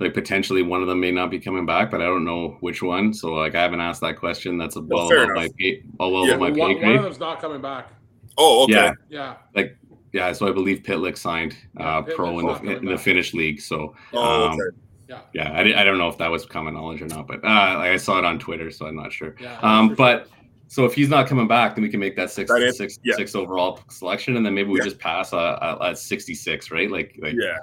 like potentially one of them may not be coming back, but I don't know which one. So like I haven't asked that question. That's a well above my pay, well, well yeah. my pay one, one of them's not coming back. Oh, okay. Yeah, yeah. Like yeah, so I believe Pitlick signed uh, yeah, pro in the in the Finnish league. So oh, um, okay. Yeah, yeah. I, I don't know if that was common knowledge or not, but uh, like I saw it on Twitter, so I'm not sure. Yeah, um, for but so if he's not coming back, then we can make that six That is- six yeah. six overall selection, and then maybe we Yeah. just pass uh, at 66, right? Like, like Yeah.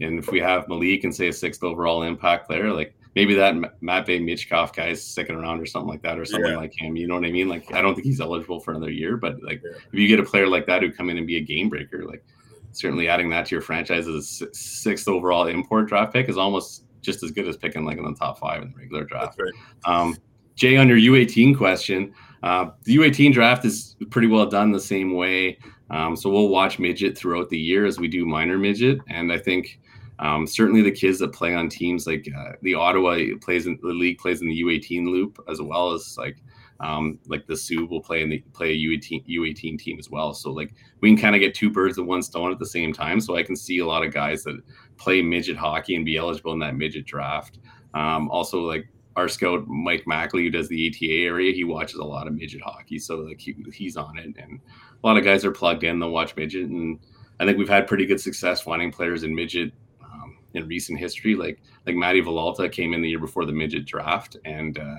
And if we have Malik and say a sixth overall impact player, like maybe that M- Matt Bay Mitchkoff guy is sticking around or something like that, or someone Yeah. like him. You know what I mean? Like I don't think he's eligible for another year, but like Yeah. if you get a player like that who come in and be a game breaker, like certainly adding that to your franchise as a sixth overall import draft pick is almost just as good as picking like in the top five in the regular draft. That's right. Um, Jay, on your U18 question, uh, the U18 draft is pretty well done the same way. Um, so we'll watch midget throughout the year as we do minor midget, and I think um, certainly the kids that play on teams like uh, the Ottawa plays in the league plays in the U18 loop as well as like um, like the Soo will play in the play a U18 U18 team as well. So like we can kind of get two birds with one stone at the same time. So I can see a lot of guys that play midget hockey and be eligible in that midget draft. Um, also like our scout Mike Mackley, who does the ETA area, he watches a lot of midget hockey, so like he, he's on it, and a lot of guys are plugged in. They'll watch midget, and I think we've had pretty good success finding players in midget um, in recent history. Like like Matty Valalta came in the year before the midget draft, and uh,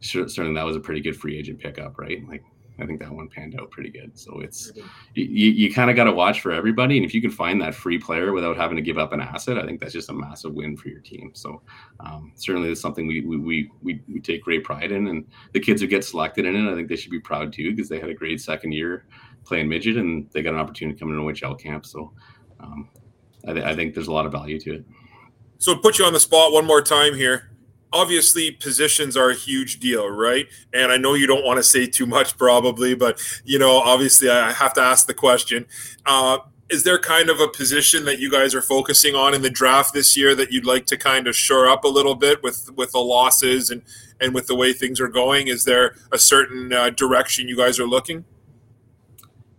certainly that was a pretty good free agent pickup, right? Like I think that one panned out pretty good. So it's you, you kind of got to watch for everybody. And if you can find that free player without having to give up an asset, I think that's just a massive win for your team. So um, certainly it's something we, we, we, we, we take great pride in. And the kids who get selected in it, I think they should be proud too, because they had a great second year playing midget and they got an opportunity to come into OHL camp. So um, I, th- I think there's a lot of value to it. So put you on the spot one more time here. Obviously, positions are a huge deal, right? And I know you don't want to say too much, probably, but you know, obviously, I have to ask the question: uh, Is there kind of a position that you guys are focusing on in the draft this year that you'd like to kind of shore up a little bit with with the losses and and with the way things are going? Is there a certain uh, direction you guys are looking?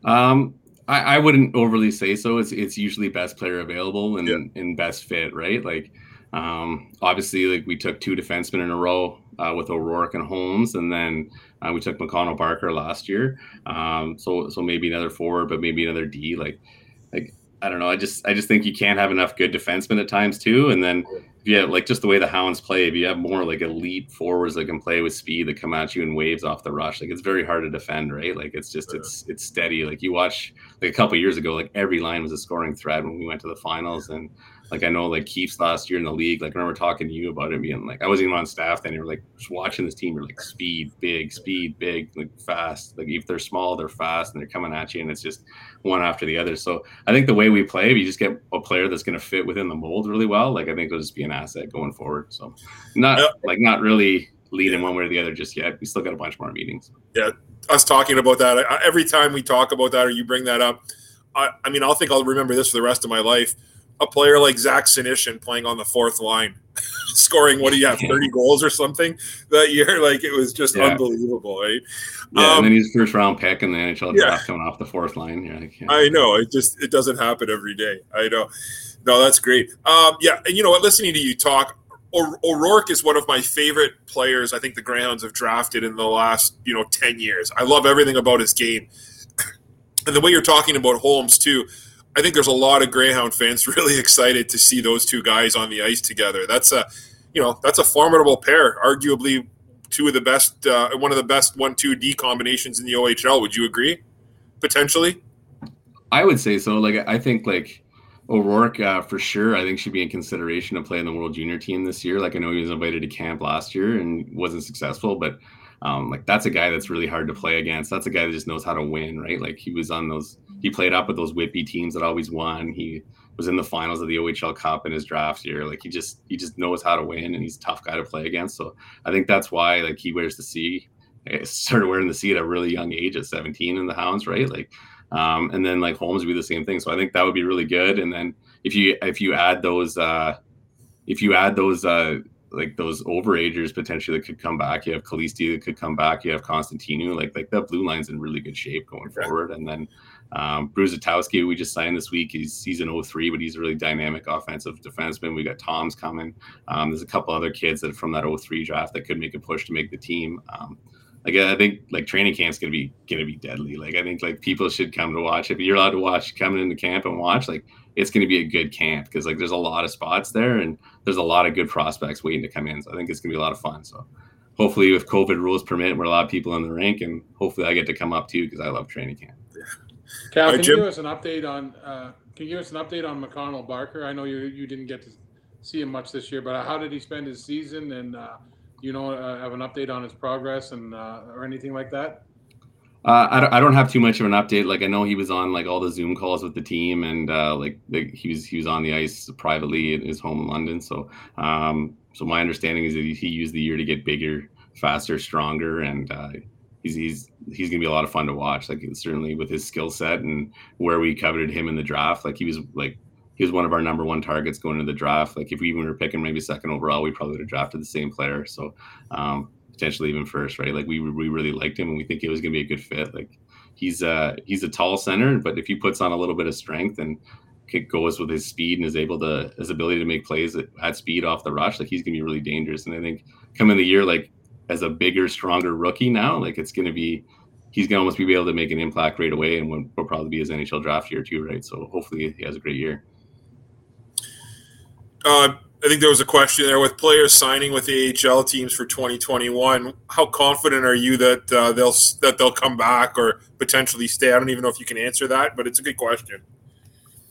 Um, I, I wouldn't overly say so. It's it's usually best player available and, Yeah. and best fit, right? Like, um, obviously, like we took two defensemen in a row uh, with O'Rourke and Holmes, and then uh, we took McConnell Barker last year. Um, so so maybe another forward, but maybe another D. Like, like I don't know. I just I just think you can't have enough good defensemen at times too, and then yeah, like just the way the Hounds play, if you have more like elite forwards that can play with speed that come at you in waves off the rush, like it's very hard to defend, right? Like it's just it's it's steady. Like you watch like a couple years ago, like every line was a scoring threat when we went to the finals, and like I know like Keefe's last year in the league, like I remember talking to you about it being like I wasn't even on staff then. You're like just watching this team, you're like speed, big, speed, big, like fast. Like if they're small, they're fast, and they're coming at you, and it's just one after the other. So I think the way we play, if you just get a player that's going to fit within the mold really well, like I think it'll just be an asset going forward. So not like not really leading one way or the other just yet. We still got a bunch more meetings. Yeah. Us talking about that every time we talk about that or you bring that up I, I mean i'll think i'll remember this for the rest of my life a player like Zach Senyshyn playing on the fourth line [LAUGHS] scoring what do you have 30 [LAUGHS] goals or something that year [LAUGHS] like it was just Yeah. unbelievable right Yeah, Um, and then he's first round pick in the NHL yeah. draft coming off the fourth line. Yeah, like, yeah. i know it just it doesn't happen every day i know no that's great um yeah and you know what listening to you talk O- O'Rourke is one of my favorite players. I think the Greyhounds have drafted in the last, you know, ten years. I love everything about his game, [COUGHS] and the way you're talking about Holmes too. I think there's a lot of Greyhound fans [LAUGHS] really excited to see those two guys on the ice together. That's a, you know, that's a formidable pair. Arguably, two of the best, uh, one of the best one-two D combinations in the OHL. Would you agree? Potentially. I would say so. Like I think like O'Rourke uh, for sure. I think should be in consideration to play in the World Junior team this year. Like I know he was invited to camp last year and wasn't successful, but um, like that's a guy that's really hard to play against. That's a guy that just knows how to win, right? Like he was on those. He played up with those whippy teams that always won. He was in the finals of the OHL Cup in his draft year. Like he just he just knows how to win, and he's a tough guy to play against. So I think that's why like he wears the C. [LAUGHS] Started wearing the C at a really young age at 17 in the Hounds, right? Like um, and then like Holmes would be the same thing. So I think that would be really good. And then if you if you add those uh, if you add those uh, like those overagers potentially that could come back, you have Kalisti that could come back, you have Constantinu, like like that blue line's in really good shape going forward. And then um, Bruzatowski, we just signed this week. He's an 03, but he's a really dynamic offensive defenseman. We got Toms coming. Um, there's a couple other kids that from that 03 draft that could make a push to make the team. Um, like I think like training camp's gonna be gonna be deadly. Like I think like people should come to watch. If you're allowed to watch, coming into camp and watch, like it's to be a good camp because like there's a lot of spots there and there's a lot of good prospects waiting to come in. So I think it's to be a lot of fun. So hopefully, if COVID rules permit, we're a lot of people in the rank, and hopefully I get to come up too because I love training camp. Cal, can you give us an update on? Uh, can you give us an update on McConnell Barker? I know you you didn't get to see him much this year, but how did he spend his season? And uh, you know, uh, have an update on his progress and uh, or anything like that? Uh, I, don't, I don't have too much of an update. Like I know he was on like all the Zoom calls with the team, and uh, like, like he was he was on the ice privately in his home in London. So um, so my understanding is that he, he used the year to get bigger, faster, stronger, and uh, he's he's he's gonna be a lot of fun to watch. Like certainly with his skill set and where we coveted him in the draft, like he was like he was one of our number one targets going into the draft. Like if we even were picking maybe second overall, we probably would have drafted the same player. So um, potentially even first, right? Like we we really liked him and we think it was to be a good fit. Like he's uh he's a tall center, but if he puts on a little bit of strength and goes with his speed and is able to his ability to make plays at, at speed off the rush, like he's to be really dangerous. And I think coming the year like as a bigger, stronger rookie now, like it's going to be he's going to almost be able to make an impact right away and will, probably be his NHL draft year too, right? So hopefully he has a great year. Uh, I think there was a question there with players signing with AHL teams for 2021. How confident are you that uh, they'll that they'll come back or potentially stay? I don't even know if you can answer that, but it's a good question.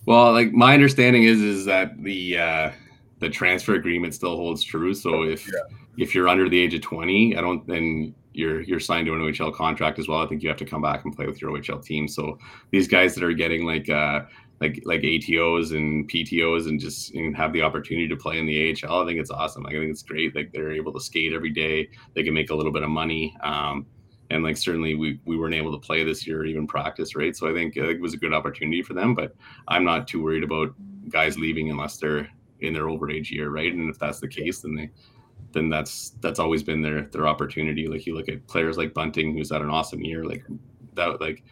Well, like my understanding is is that the uh, the transfer agreement still holds true. So if yeah. If you're under the age of 20, I don't then you're you're signed to an OHL contract as well. I think you have to come back and play with your OHL team. So these guys that are getting like uh, like like ATOs and PTOs and just and have the opportunity to play in the AHL. I think it's awesome. Like, I think it's great. Like they're able to skate every day. They can make a little bit of money. Um, and like certainly we we weren't able to play this year or even practice, right? So I think, I think it was a good opportunity for them. But I'm not too worried about guys leaving unless they're in their overage year, right? And if that's the case, then they then that's that's always been their their opportunity. Like you look at players like Bunting, who's had an awesome year, like that like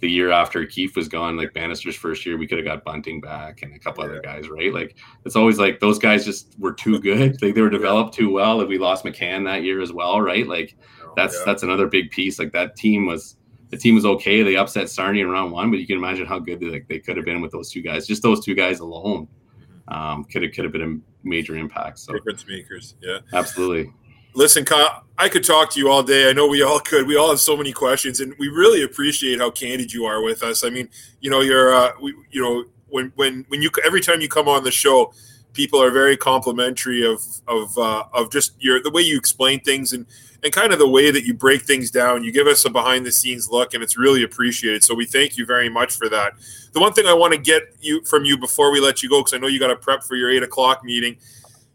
the year after Keefe was gone, like Bannister's first year, we could have got Bunting back and a couple yeah. other guys, right? Like it's always like those guys just were too good. Like they were developed too well. Like we lost McCann that year as well, right? Like oh, that's yeah. that's another big piece. Like that team was the team was okay. They upset Sarnia in round one, but you can imagine how good they, like they could have been with those two guys. Just those two guys alone mm-hmm. um, could have could have been major impact. So difference makers, yeah, absolutely. Listen, Kyle, I could talk to you all day. I know we all could. We all have so many questions, and we really appreciate how candid you are with us. I mean, you know, you're, uh, we, you know, when when when you every time you come on the show, people are very complimentary of of uh, of just your the way you explain things and and kind of the way that you break things down. You give us a behind the scenes look, and it's really appreciated. So we thank you very much for that. The one thing I want to get you from you before we let you go, because I know you got to prep for your eight o'clock meeting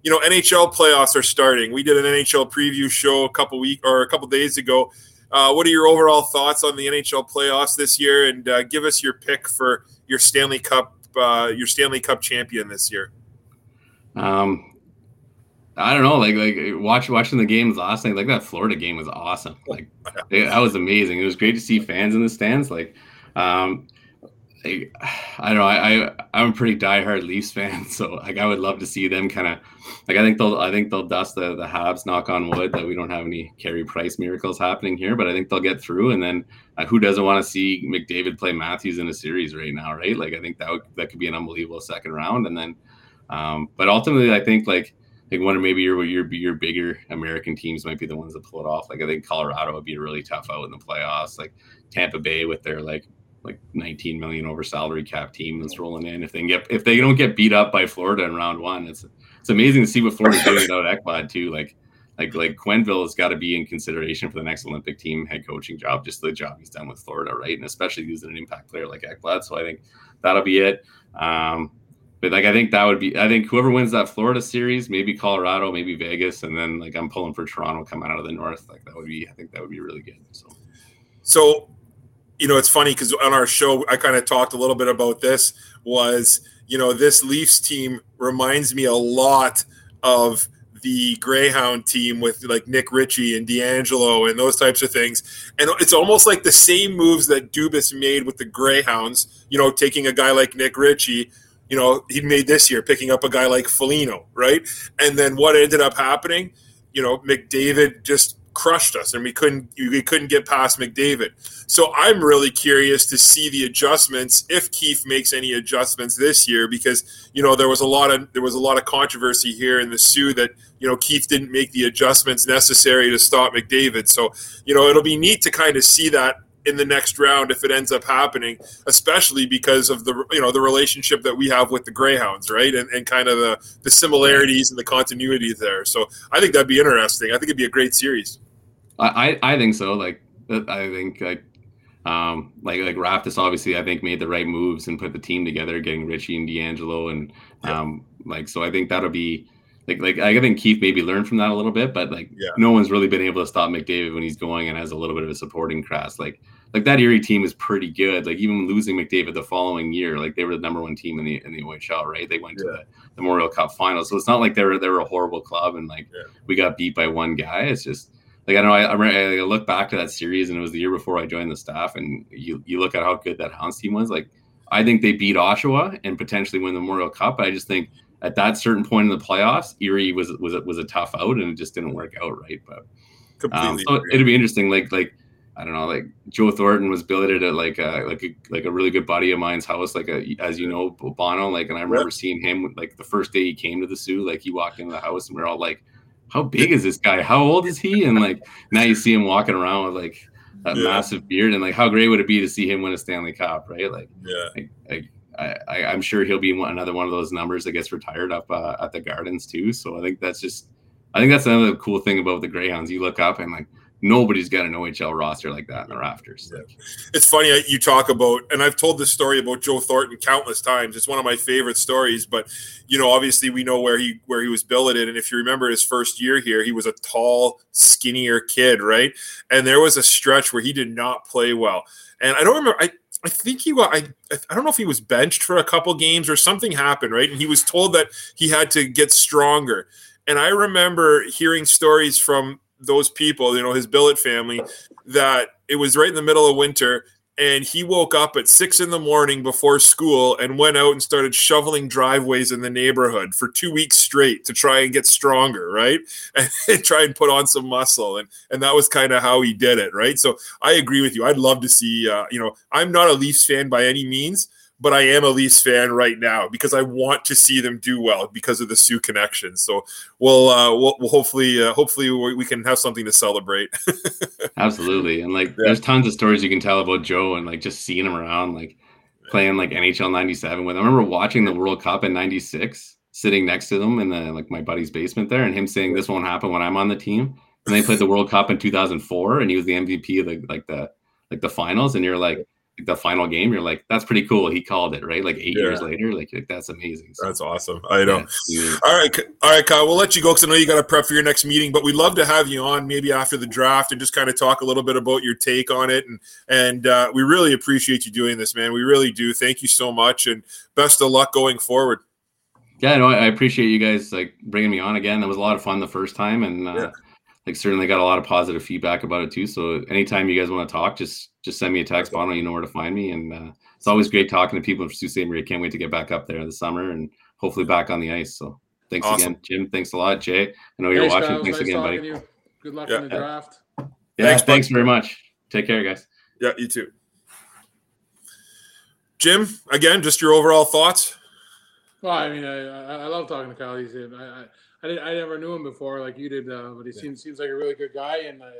you know, NHL playoffs are starting. We did an NHL preview show a couple week or a couple days ago. Uh, what are your overall thoughts on the NHL playoffs this year? And uh, give us your pick for your Stanley Cup, uh, your Stanley Cup champion this year. Um, I don't know, like like watch watching the games last night. Like that Florida game was awesome. Like [LAUGHS] it, that was amazing. It was great to see fans in the stands. Like, um, I, I don't know. I, I I'm a pretty diehard Leafs fan, [LAUGHS] so like I would love to see them kind of like I think they'll I think they'll dust the the Habs. Knock on wood that we don't have any Carey Price miracles happening here, but I think they'll get through. And then uh, who doesn't want to see McDavid play Matthews in a series right now, right? Like I think that would, that could be an unbelievable second round. And then, um, but ultimately, I think like like one or maybe your your your bigger American teams might be the ones that pull it off. Like I think Colorado would be a really tough out in the playoffs. Like Tampa Bay with their like like 19 million over salary cap team that's rolling in. If they get if they don't get beat up by Florida in round one, it's it's amazing to see what Florida's doing without [LAUGHS] Ekblad too. Like like like Quenneville has got to be in consideration for the next Olympic team head coaching job, just the job he's done with Florida, right? And especially using an impact player like Ekblad. So I think that'll be it. Um, but like I think that would be I think whoever wins that Florida series, maybe Colorado, maybe Vegas, and then like I'm pulling for Toronto coming out of the north. Like that would be I think that would be really good. So so you know, it's funny because on our show, I kind of talked a little bit about this. Was you know, this Leafs team reminds me a lot of the Greyhound team with like Nick Ritchie and DeAngelo and those types of things. And it's almost like the same moves that Dubas made with the Greyhounds, you know, taking a guy like Nick Ritchie, you know, he made this year, picking up a guy like Foligno, right? And then what ended up happening, you know, McDavid just crushed us, and we couldn't we couldn't get past McDavid. So I'm really curious to see the adjustments if Keefe makes any adjustments this year, because you know there was a lot of there was a lot of controversy here in the Soo that you know Keefe didn't make the adjustments necessary to stop McDavid. So you know it'll be neat to kind of see that in the next round if it ends up happening, especially because of the you know the relationship that we have with the Greyhounds, right? And, and kind of the the similarities and the continuity there. So I think that'd be interesting. I think it'd be a great series. I I think so. Like I think like um, like like Raftis obviously I think made the right moves and put the team together, getting Ritchie and DeAngelo and um, like so I think that'll be like like I think Keefe maybe learned from that a little bit, but like yeah. no one's really been able to stop McDavid when he's going and has a little bit of a supporting cast. Like like that Erie team is pretty good. Like even losing McDavid the following year, like they were the number one team in the in the OHL, right? They went yeah. to the, the Memorial Cup final, so it's not like they were they were a horrible club and like yeah. we got beat by one guy. It's just like I know I, I, I look back to that series and it was the year before I joined the staff, and you you look at how good that Hounds team was. Like I think they beat Oshawa and potentially win the Memorial Cup. But I just think at that certain point in the playoffs, Erie was was was a tough out and it just didn't work out right. But um, so it'd be interesting. Like like I don't know, like Joe Thornton was billeted at like a like a like a really good buddy of mine's house, like a as you know, Bono. Like, and I remember seeing him like the first day he came to the Soo, like he walked into the house and we are all like, How big is this guy? How old is he? And like now you see him walking around with like a yeah. massive beard and like how great would it be to see him win a Stanley Cup, right? Like yeah. Like, I, I, am sure he'll be one, another one of those numbers that gets retired up uh, at the Gardens too. So I think that's just, I think that's another cool thing about the Greyhounds. You look up and like nobody's got an OHL roster like that in the rafters. Yeah. It's funny uh, you talk about, and I've told this story about Joe Thornton countless times. It's one of my favorite stories. But you know, obviously, we know where he where he was billeted, and if you remember his first year here, he was a tall, skinnier kid, right? And there was a stretch where he did not play well, and I don't remember. I I think he was. I I don't know if he was benched for a couple games or something happened, right? And he was told that he had to get stronger. And I remember hearing stories from those people, you know, his billet family, that it was right in the middle of winter and he woke up at six in the morning before school and went out and started shoveling driveways in the neighborhood for two weeks straight to try and get stronger right? [LAUGHS] And, try and put on some muscle and and that was kind of how he did it right? So i agree with you. I'd love to see uh, you know i'm not a leafs fan by any means but I am a Leafs fan right now because I want to see them do well because of the Soo connection. So we'll, uh, we'll, we'll hopefully, uh, hopefully we can have something to celebrate. [LAUGHS] Absolutely, and like, yeah. there's tons of stories you can tell about Joe and like just seeing him around, like playing like NHL '97 with. I remember watching the World Cup in '96, sitting next to them in the like my buddy's basement there, and him saying, "This won't happen when I'm on the team." And they played the World Cup in 2004, and he was the MVP of the like the like the finals, and you're like the final game, you're like, that's pretty cool. He called it, right? Like eight yeah. years later, like, like that's amazing. So, that's awesome. I know. Yeah. All right, all right, Kyle. We'll let you go because I know you got to prep for your next meeting, but we'd love to have you on maybe after the draft and just kind of talk a little bit about your take on it. And and uh, we really appreciate you doing this, man. We really do. Thank you so much, and best of luck going forward. Yeah, no, I appreciate you guys like bringing me on again. That was a lot of fun the first time, and uh, yeah like certainly got a lot of positive feedback about it too. So anytime you guys want to talk, just just send me a text, Bono. You know where to find me, and uh, it's always great talking to people from Sault Ste. Marie. Can't wait to get back up there this summer and hopefully back on the ice. So thanks awesome. again, Jim. Thanks a lot, Jay. I know you're watching. Thanks nice again, buddy. You. Good luck yeah. in the draft. Yeah, thanks, thanks very much. Take care, guys. Yeah, you too. Jim, again, just your overall thoughts. Well, I mean, I, I love talking to Kyle. He's in. I, I I, did, I never knew him before like you did, uh, but he yeah. seems seems like a really good guy, and uh,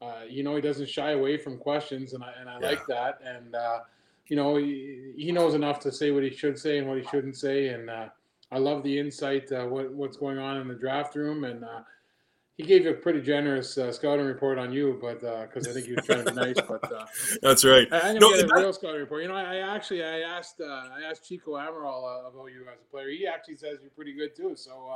uh, you know he doesn't shy away from questions, and I and I yeah. like that, and uh, you know he, he knows enough to say what he should say and what he shouldn't say, and uh, I love the insight uh, what what's going on in the draft room, and he gave you a pretty generous uh, scouting report on you, but because uh, I think he was trying to be nice. But uh, [LAUGHS] that's right. I, I no, get a real scouting report. You know, I, I actually I asked I asked Chico Amaral about you as a player. He actually says you're pretty good too. So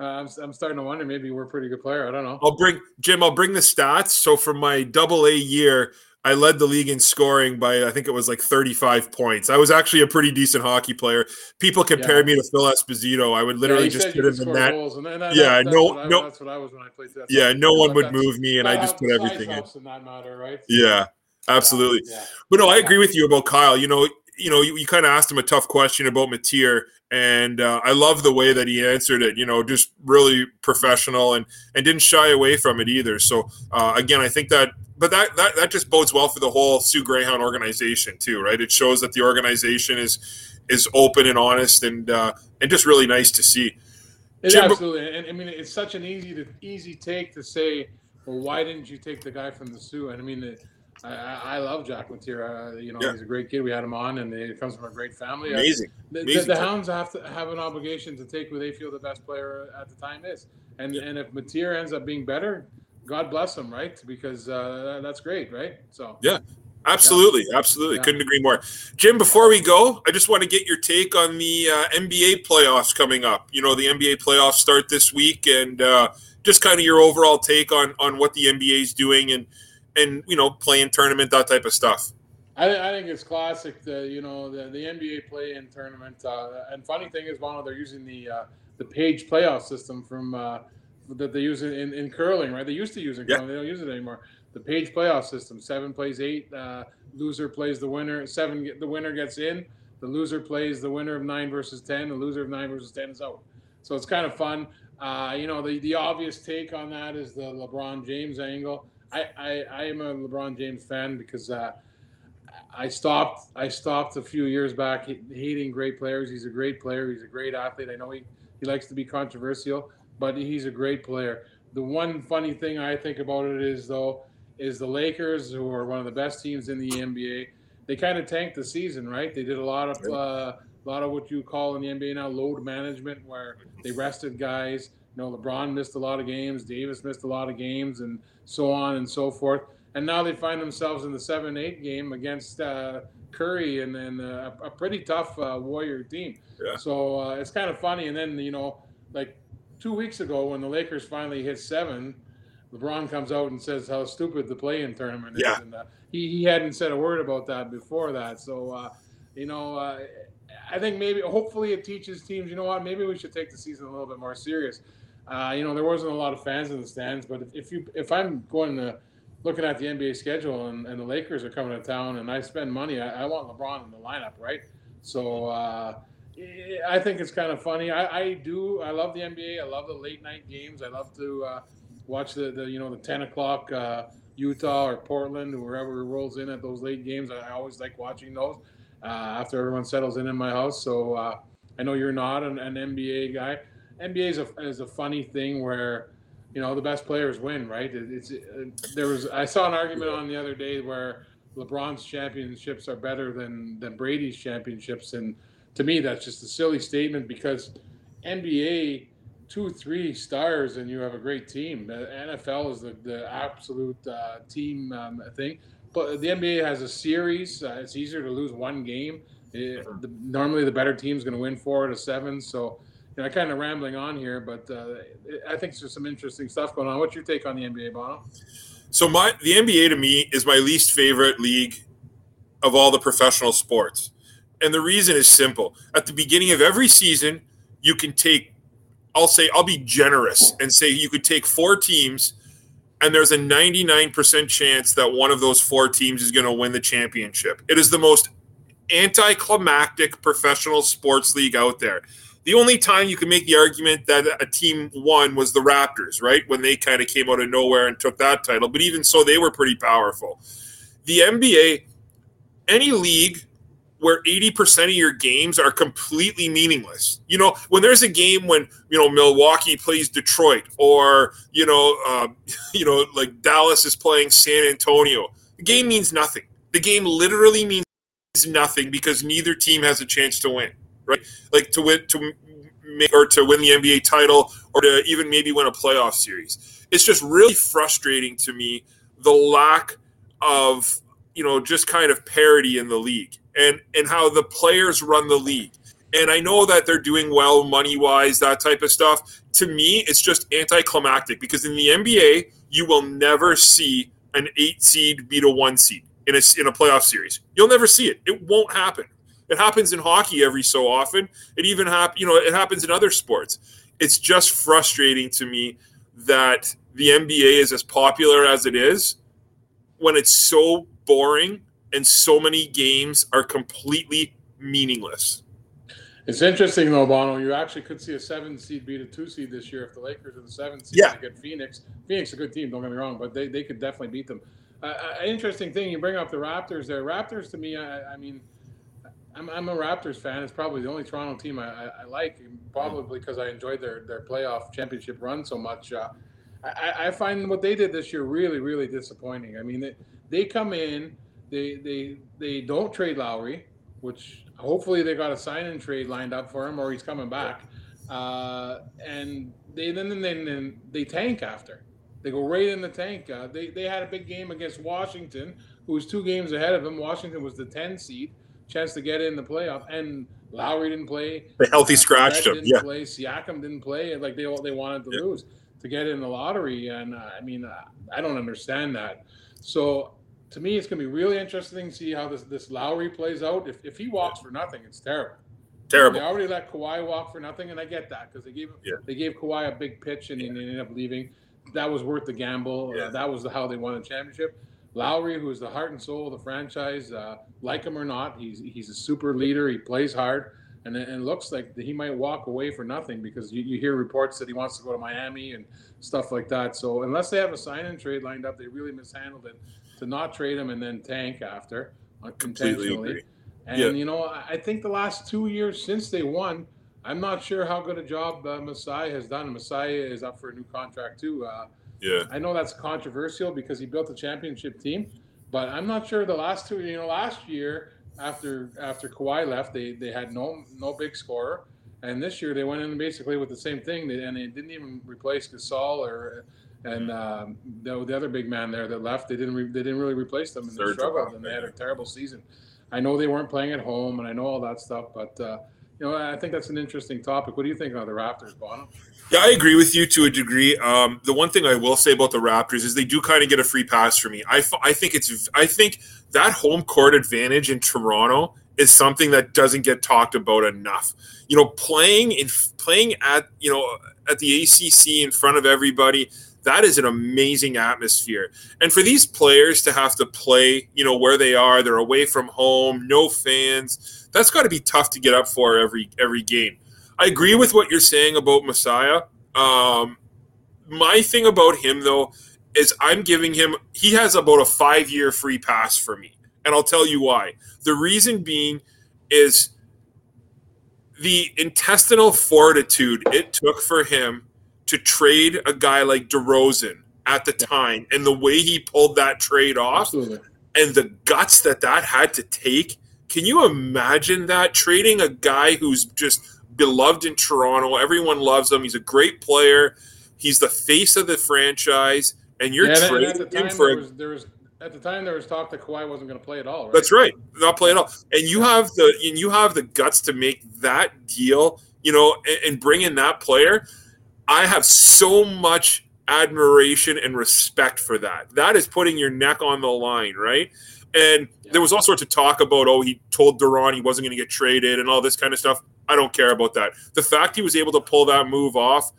uh, I'm, I'm starting to wonder maybe we're a pretty good player. I don't know. I'll bring Jim. I'll bring the stats. So for my double A year, I led the league in scoring by I think it was like 35 points. I was actually a pretty decent hockey player. People compared yeah. me to Phil Esposito. I would literally yeah, just put him in that. And that yeah, that's no, I, no. That's what I was when I played. That. Yeah, no one would move me, and I just put everything in. matter, right? Yeah, absolutely. Yeah. But no, I agree with you about Kyle. You know, you know, you, you kind of asked him a tough question about Matier, and uh, I love the way that he answered it. You know, just really professional and and didn't shy away from it either. So uh, again, I think that, but that, that that just bodes well for the whole Soo Greyhound organization too, right? It shows that the organization is is open and honest and uh, and just really nice to see. Jim, absolutely, and I mean it's such an easy to easy take to say, well, why didn't you take the guy from the Sioux? And I mean. It, I, I love Jack. Uh, you know, yeah. he's a great kid. We had him on, and he comes from a great family. Amazing. The, Amazing the, the Hounds have to have an obligation to take who they feel the best player at the time is, and yeah. and if Matier ends up being better, God bless him, right? Because uh, that's great, right? So yeah. Absolutely, yeah. absolutely. Couldn't agree more. Jim, before we go, I just want to get your take on the uh, NBA playoffs coming up. You know, the NBA playoffs start this week, and uh, just kind of your overall take on on what the NBA is doing and and you know playing tournament that type of stuff. I, I think it's classic. The you know the, the NBA play-in tournament. Uh, and funny thing is, Bono, they're using the uh, the page playoff system from uh, that they use in, in curling, right? They used to use it. Yeah. They don't use it anymore. The page playoff system. Seven plays eight. Uh, loser plays the winner. Seven. The winner gets in. The loser plays the winner of nine versus ten. The loser of nine versus ten is out. So it's kind of fun. Uh, you know, the, the obvious take on that is the LeBron James angle. I, I, I am a LeBron James fan because uh, I stopped I stopped a few years back hating great players. He's a great player. He's a great athlete. I know he, he likes to be controversial, but he's a great player. The one funny thing I think about it is though is the Lakers, who are one of the best teams in the NBA. They kind of tanked the season, right? They did a lot of uh, a lot of what you call in the NBA now load management, where they rested guys. You know, LeBron missed a lot of games, Davis missed a lot of games, and so on and so forth. And now they find themselves in the seven eight game against uh, Curry and then uh, a pretty tough uh, Warrior team. Yeah. So uh, it's kind of funny. And then you know, like two weeks ago when the Lakers finally hit seven, LeBron comes out and says how stupid the play-in tournament is. Yeah. And uh, he he hadn't said a word about that before that. So uh, you know. I think maybe, hopefully, it teaches teams. You know what? Maybe we should take the season a little bit more serious uh, you know, there wasn't a lot of fans in the stands, but if, if you if I'm going to looking at the NBA schedule and, and the Lakers are coming to town and I spend money, I, I want LeBron in the lineup, right? So uh, I think it's kind of funny. I, I, do. I love the NBA. I love the late night games. I love to uh, watch the, the you know the ten o'clock uh, Utah or Portland or wherever rolls in at those late games. I, always like watching those uh, after everyone settles in in my house. So uh, I know you're not an, an NBA guy. NBA is a, is a funny thing where you know the best players win, right? It, it's it, there was I saw an argument on the other day where LeBron's championships are better than than Brady's championships, and to me that's just a silly statement because NBA two three stars and you have a great team. The NFL is the the absolute uh, team um, thing, but the NBA has a series. Uh, it's easier to lose one game. It, the, normally, the better team is going to win four out of seven. So you know, kind of rambling on here, but uh, I think there's some interesting stuff going on. What's your take on the NBA, Bono? So my the NBA to me is my least favorite league of all the professional sports. And the reason is simple. At the beginning of every season, you can take I'll say I'll be generous and say you could take four teams and there's a 99% chance that one of those four teams is going to win the championship. It is the most anticlimactic professional sports league out there. The only time you can make the argument that a team won was the Raptors, right? When they kind of came out of nowhere and took that title. But even so, they were pretty powerful. The NBA, any league where 80% of your games are completely meaningless. You know, when there's a game when, you know, Milwaukee plays Detroit or, you know, uh, [LAUGHS] you know, like Dallas is playing San Antonio, the game means nothing. The game literally means nothing because neither team has a chance to win right? Like to win to make or to win the NBA title or to even maybe win a playoff series. It's just really frustrating to me the lack of you know just kind of parity in the league and and how the players run the league. And I know that they're doing well money wise, that type of stuff. To me, it's just anticlimactic because in the NBA, you will never see an eight seed beat a one seed in a, in a playoff series. You'll never see it. It won't happen. It happens in hockey every so often. It even happen, you know, it happens in other sports. It's just frustrating to me that the NBA is as popular as it is when it's so boring and so many games are completely meaningless. It's interesting though, Bono. You actually could see a seven seed beat a two seed this year if the Lakers are the seven seed. Yeah. Get Phoenix. Phoenix is a good team. Don't get me wrong, but they, they could definitely beat them. Uh, uh, interesting thing you bring up the Raptors. There, Raptors to me. I, I mean, I'm, I'm a Raptors fan. It's probably the only Toronto team I, I, I like, probably because I enjoyed their their playoff championship run so much. Uh, I, I find what they did this year really, really disappointing. I mean, they, they come in, they they they don't trade Lowry, which hopefully they got a sign and trade lined up for him, or he's coming back. Uh, and they then then, then they tank after. They go right in the tank. Uh, they they had a big game against Washington, who was two games ahead of them. Washington was the 10 seed, chance to get in the playoff, and Lowry didn't play. The healthy scratched him. didn't Yeah. play. Siakam didn't play. Like they they wanted to Yeah. lose to get in the lottery, and uh, I mean uh, I don't understand that. So to me, it's going to be really interesting to see how this this Lowry plays out. If if he walks for nothing, it's terrible. Terrible. They already let Kawhi walk for nothing, and I get that because they gave Yeah. they gave Kawhi a big pitch and he ended up leaving. That was worth the gamble. Yeah. Uh, that was the, how they won the championship. Lowry, who is the heart and soul of the franchise, uh, like him or not, he's he's a super leader. He plays hard, and and looks like he might walk away for nothing because you, you hear reports that he wants to go to Miami and stuff like that. So unless they have a sign and trade lined up, they really mishandled it to not trade him and then tank after uh, Completely intentionally. And Yeah. you know, I I think the last two years since they won, I'm not sure how good a job uh, Masai has done. Masai is up for a new contract too. Uh, Yeah. I know that's controversial because he built a championship team, but I'm not sure the last two. You know, last year after after Kawhi left, they they had no no big scorer, and this year they went in basically with the same thing, and they didn't even replace Gasol or and um, the, the other big man there that left. They didn't re, they didn't really replace them, and they struggled, and they had a terrible season. I know they weren't playing at home, and I know all that stuff, but. Uh, you know, I think that's an interesting topic. What do you think about the Raptors, Bono? Yeah, I agree with you to a degree. Um, the one thing I will say about the Raptors is they do kind of get a free pass for me. I, f- I think it's I think that home court advantage in Toronto is something that doesn't get talked about enough. You know, playing in playing at you know at the ACC in front of everybody. That is an amazing atmosphere. And for these players to have to play, you know, where they are, they're away from home, no fans. That's got to be tough to get up for every every game. I agree with what you're saying about Masai. Um, my thing about him though is I'm giving him he has about a five year free pass for me, and I'll tell you why. The reason being is the intestinal fortitude it took for him to trade a guy like DeRozan at the time, and the way he pulled that trade off Absolutely. and the guts that that had to take. Can you imagine that trading a guy who's just beloved in Toronto? Everyone loves him. He's a great player. He's the face of the franchise, and you're Yeah, and- and trading him for. there was, there was at the time there was talk that Kawhi wasn't going to play at all. Right? that's right, not play at all. And you have the and you have the guts to make that deal. You know, and, and bring in that player. I have so much admiration and respect for that. That is putting your neck on the line, right? And Yeah. there was all sorts of talk about, oh, he told DeRozan he wasn't going to get traded and all this kind of stuff. I don't care about that. The fact he was able to pull that move off,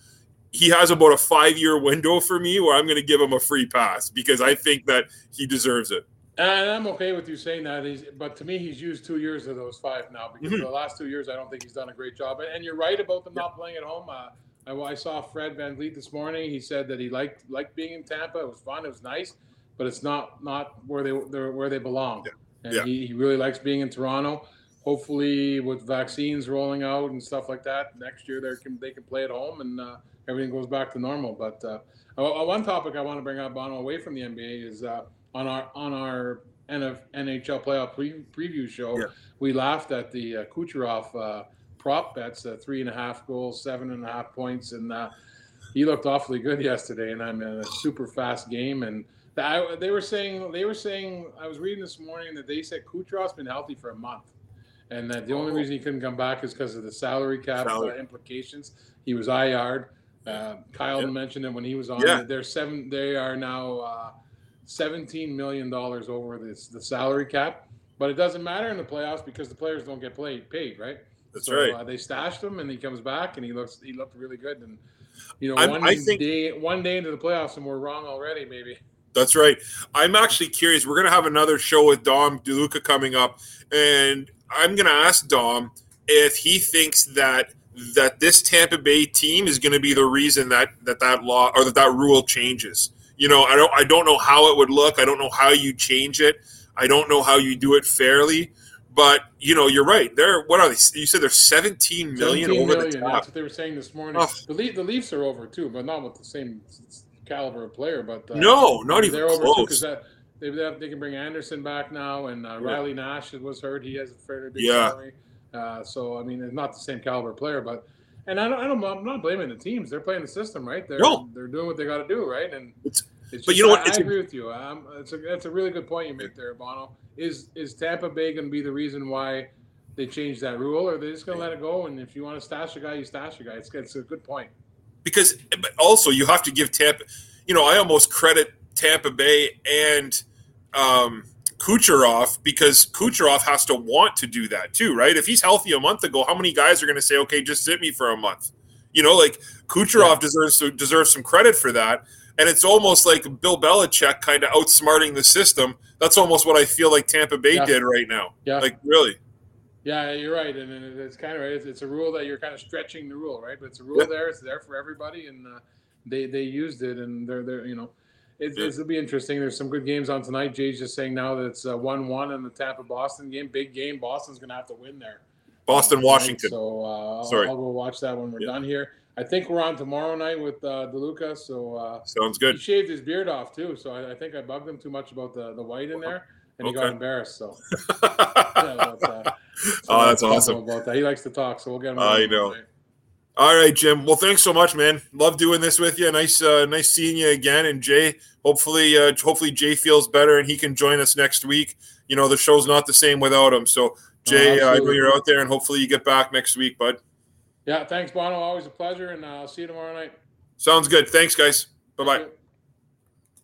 he has about a five year window for me where I'm going to give him a free pass because I think that he deserves it. And I'm okay with you saying that. He's, but to me, he's used two years of those five now because Mhm. the last two years, I don't think he's done a great job. And- And you're right about them not playing at home. Uh, I, I saw Fred VanVleet this morning. He said that he liked liked being in Tampa. It was fun. It was nice, but it's not not where they they're where they belong. Yeah. And Yeah. He, he really likes being in Toronto. Hopefully, with vaccines rolling out and stuff like that, next year they can they can play at home and uh, everything goes back to normal. But uh, uh, one topic I want to bring up, Bono, away from the NBA is uh, on our on our NF, NHL playoff pre- preview show. Yeah. We laughed at the uh, Kucherov uh, prop bets, uh, three and a half goals, seven and a half points, and uh, he looked awfully good [LAUGHS] yesterday. And I'm in a super fast game. And I, they were saying they were saying I was reading this morning that they said Kucherov's been healthy for a month. And that the only Oh. reason he couldn't come back is because of the salary cap Salary. Uh, implications. He was IR'd. Uh, Kyle Yeah. mentioned it when he was on. Yeah. They're seven. They are now uh, seventeen million dollars over this the salary cap. But it doesn't matter in the playoffs because the players don't get played paid, right? That's so, right. Uh, they stashed him, and he comes back, and he looks he looked really good. And you know, I'm- one I think- day one day into the playoffs, and we're wrong already. Maybe. That's right. I'm actually curious. We're going to have another show with Dom DeLuca coming up, and I'm going to ask Dom if he thinks that that this Tampa Bay team is going to be the reason that that that law or that that rule changes. You know, I don't I don't know how it would look. I don't know how you change it. I don't know how you do it fairly. But you know, you're right. They're what are they? You said they're 17 million 17 over million, the top. That's what they were saying this morning. Oh. The, Le- the Leafs are over too, but not with the same caliber of player. But uh, No, not even they're over close. because that they, they, have, they can bring Andersen back now, and uh, Yeah. Riley Nash was hurt. He has a fairly big Yeah. salary. Uh, so I mean, it's not the same caliber player, but and I don't, I don't, I'm not blaming the teams. They're playing the system, right? They're No. they're doing what they got to do, right? And It's- it's but just- you know what? I, It's I agree with you. Um, it's a that's a really good point you make there, Bono. Is is Tampa Bay going to be the reason why they change that rule, or are they just going to let it go? And if you want to stash a guy, you stash a guy. It's, it's a good point. because but also you have to give Tampa. You know, I almost credit Tampa Bay and um, Kucherov because Kucherov has to want to do that too, right? If he's healthy a month ago, how many guys are going to say, "Okay, just sit me for a month"? You know, like Kucherov Yeah. deserves to, deserves some credit for that. And it's almost like Bill Belichick kind of outsmarting the system. That's almost what I feel like Tampa Bay Yeah. did right now. Yeah. Like really, Yeah, you're right, and, it's kind of right. It's, it's a rule that you're kind of stretching the rule, right? But it's a rule Yeah. there. It's there for everybody, and uh, they they used it, and they're they're you know, it, Yeah. it'll be interesting. There's some good games on tonight. Jay's just saying now that it's uh, one one in the Tampa Boston game, big game. Boston's gonna have to win there. Boston. Washington. So uh, I'll. I'll go watch that when we're Yeah. done here. I think we're on tomorrow night with uh, Deluca. So uh, Sounds good. he shaved his beard off too. So I, I think I bugged him too much about the the white in there, and he got embarrassed. So. [LAUGHS] Yeah, that's, [LAUGHS] so Oh, that's awesome. About that. He likes to talk, so we'll get him. I know. tonight. All right, Jim. Well, thanks so much, man. Love doing this with you. Nice, uh, nice seeing you again. And Jay, hopefully, uh, hopefully Jay feels better and he can join us next week. You know, the show's not the same without him. So, Jay, uh, I know you're out there, and hopefully you get back next week, bud. Yeah, thanks, Bono. Always a pleasure, and uh, I'll see you tomorrow night. Sounds good. Thanks, guys. Bye bye.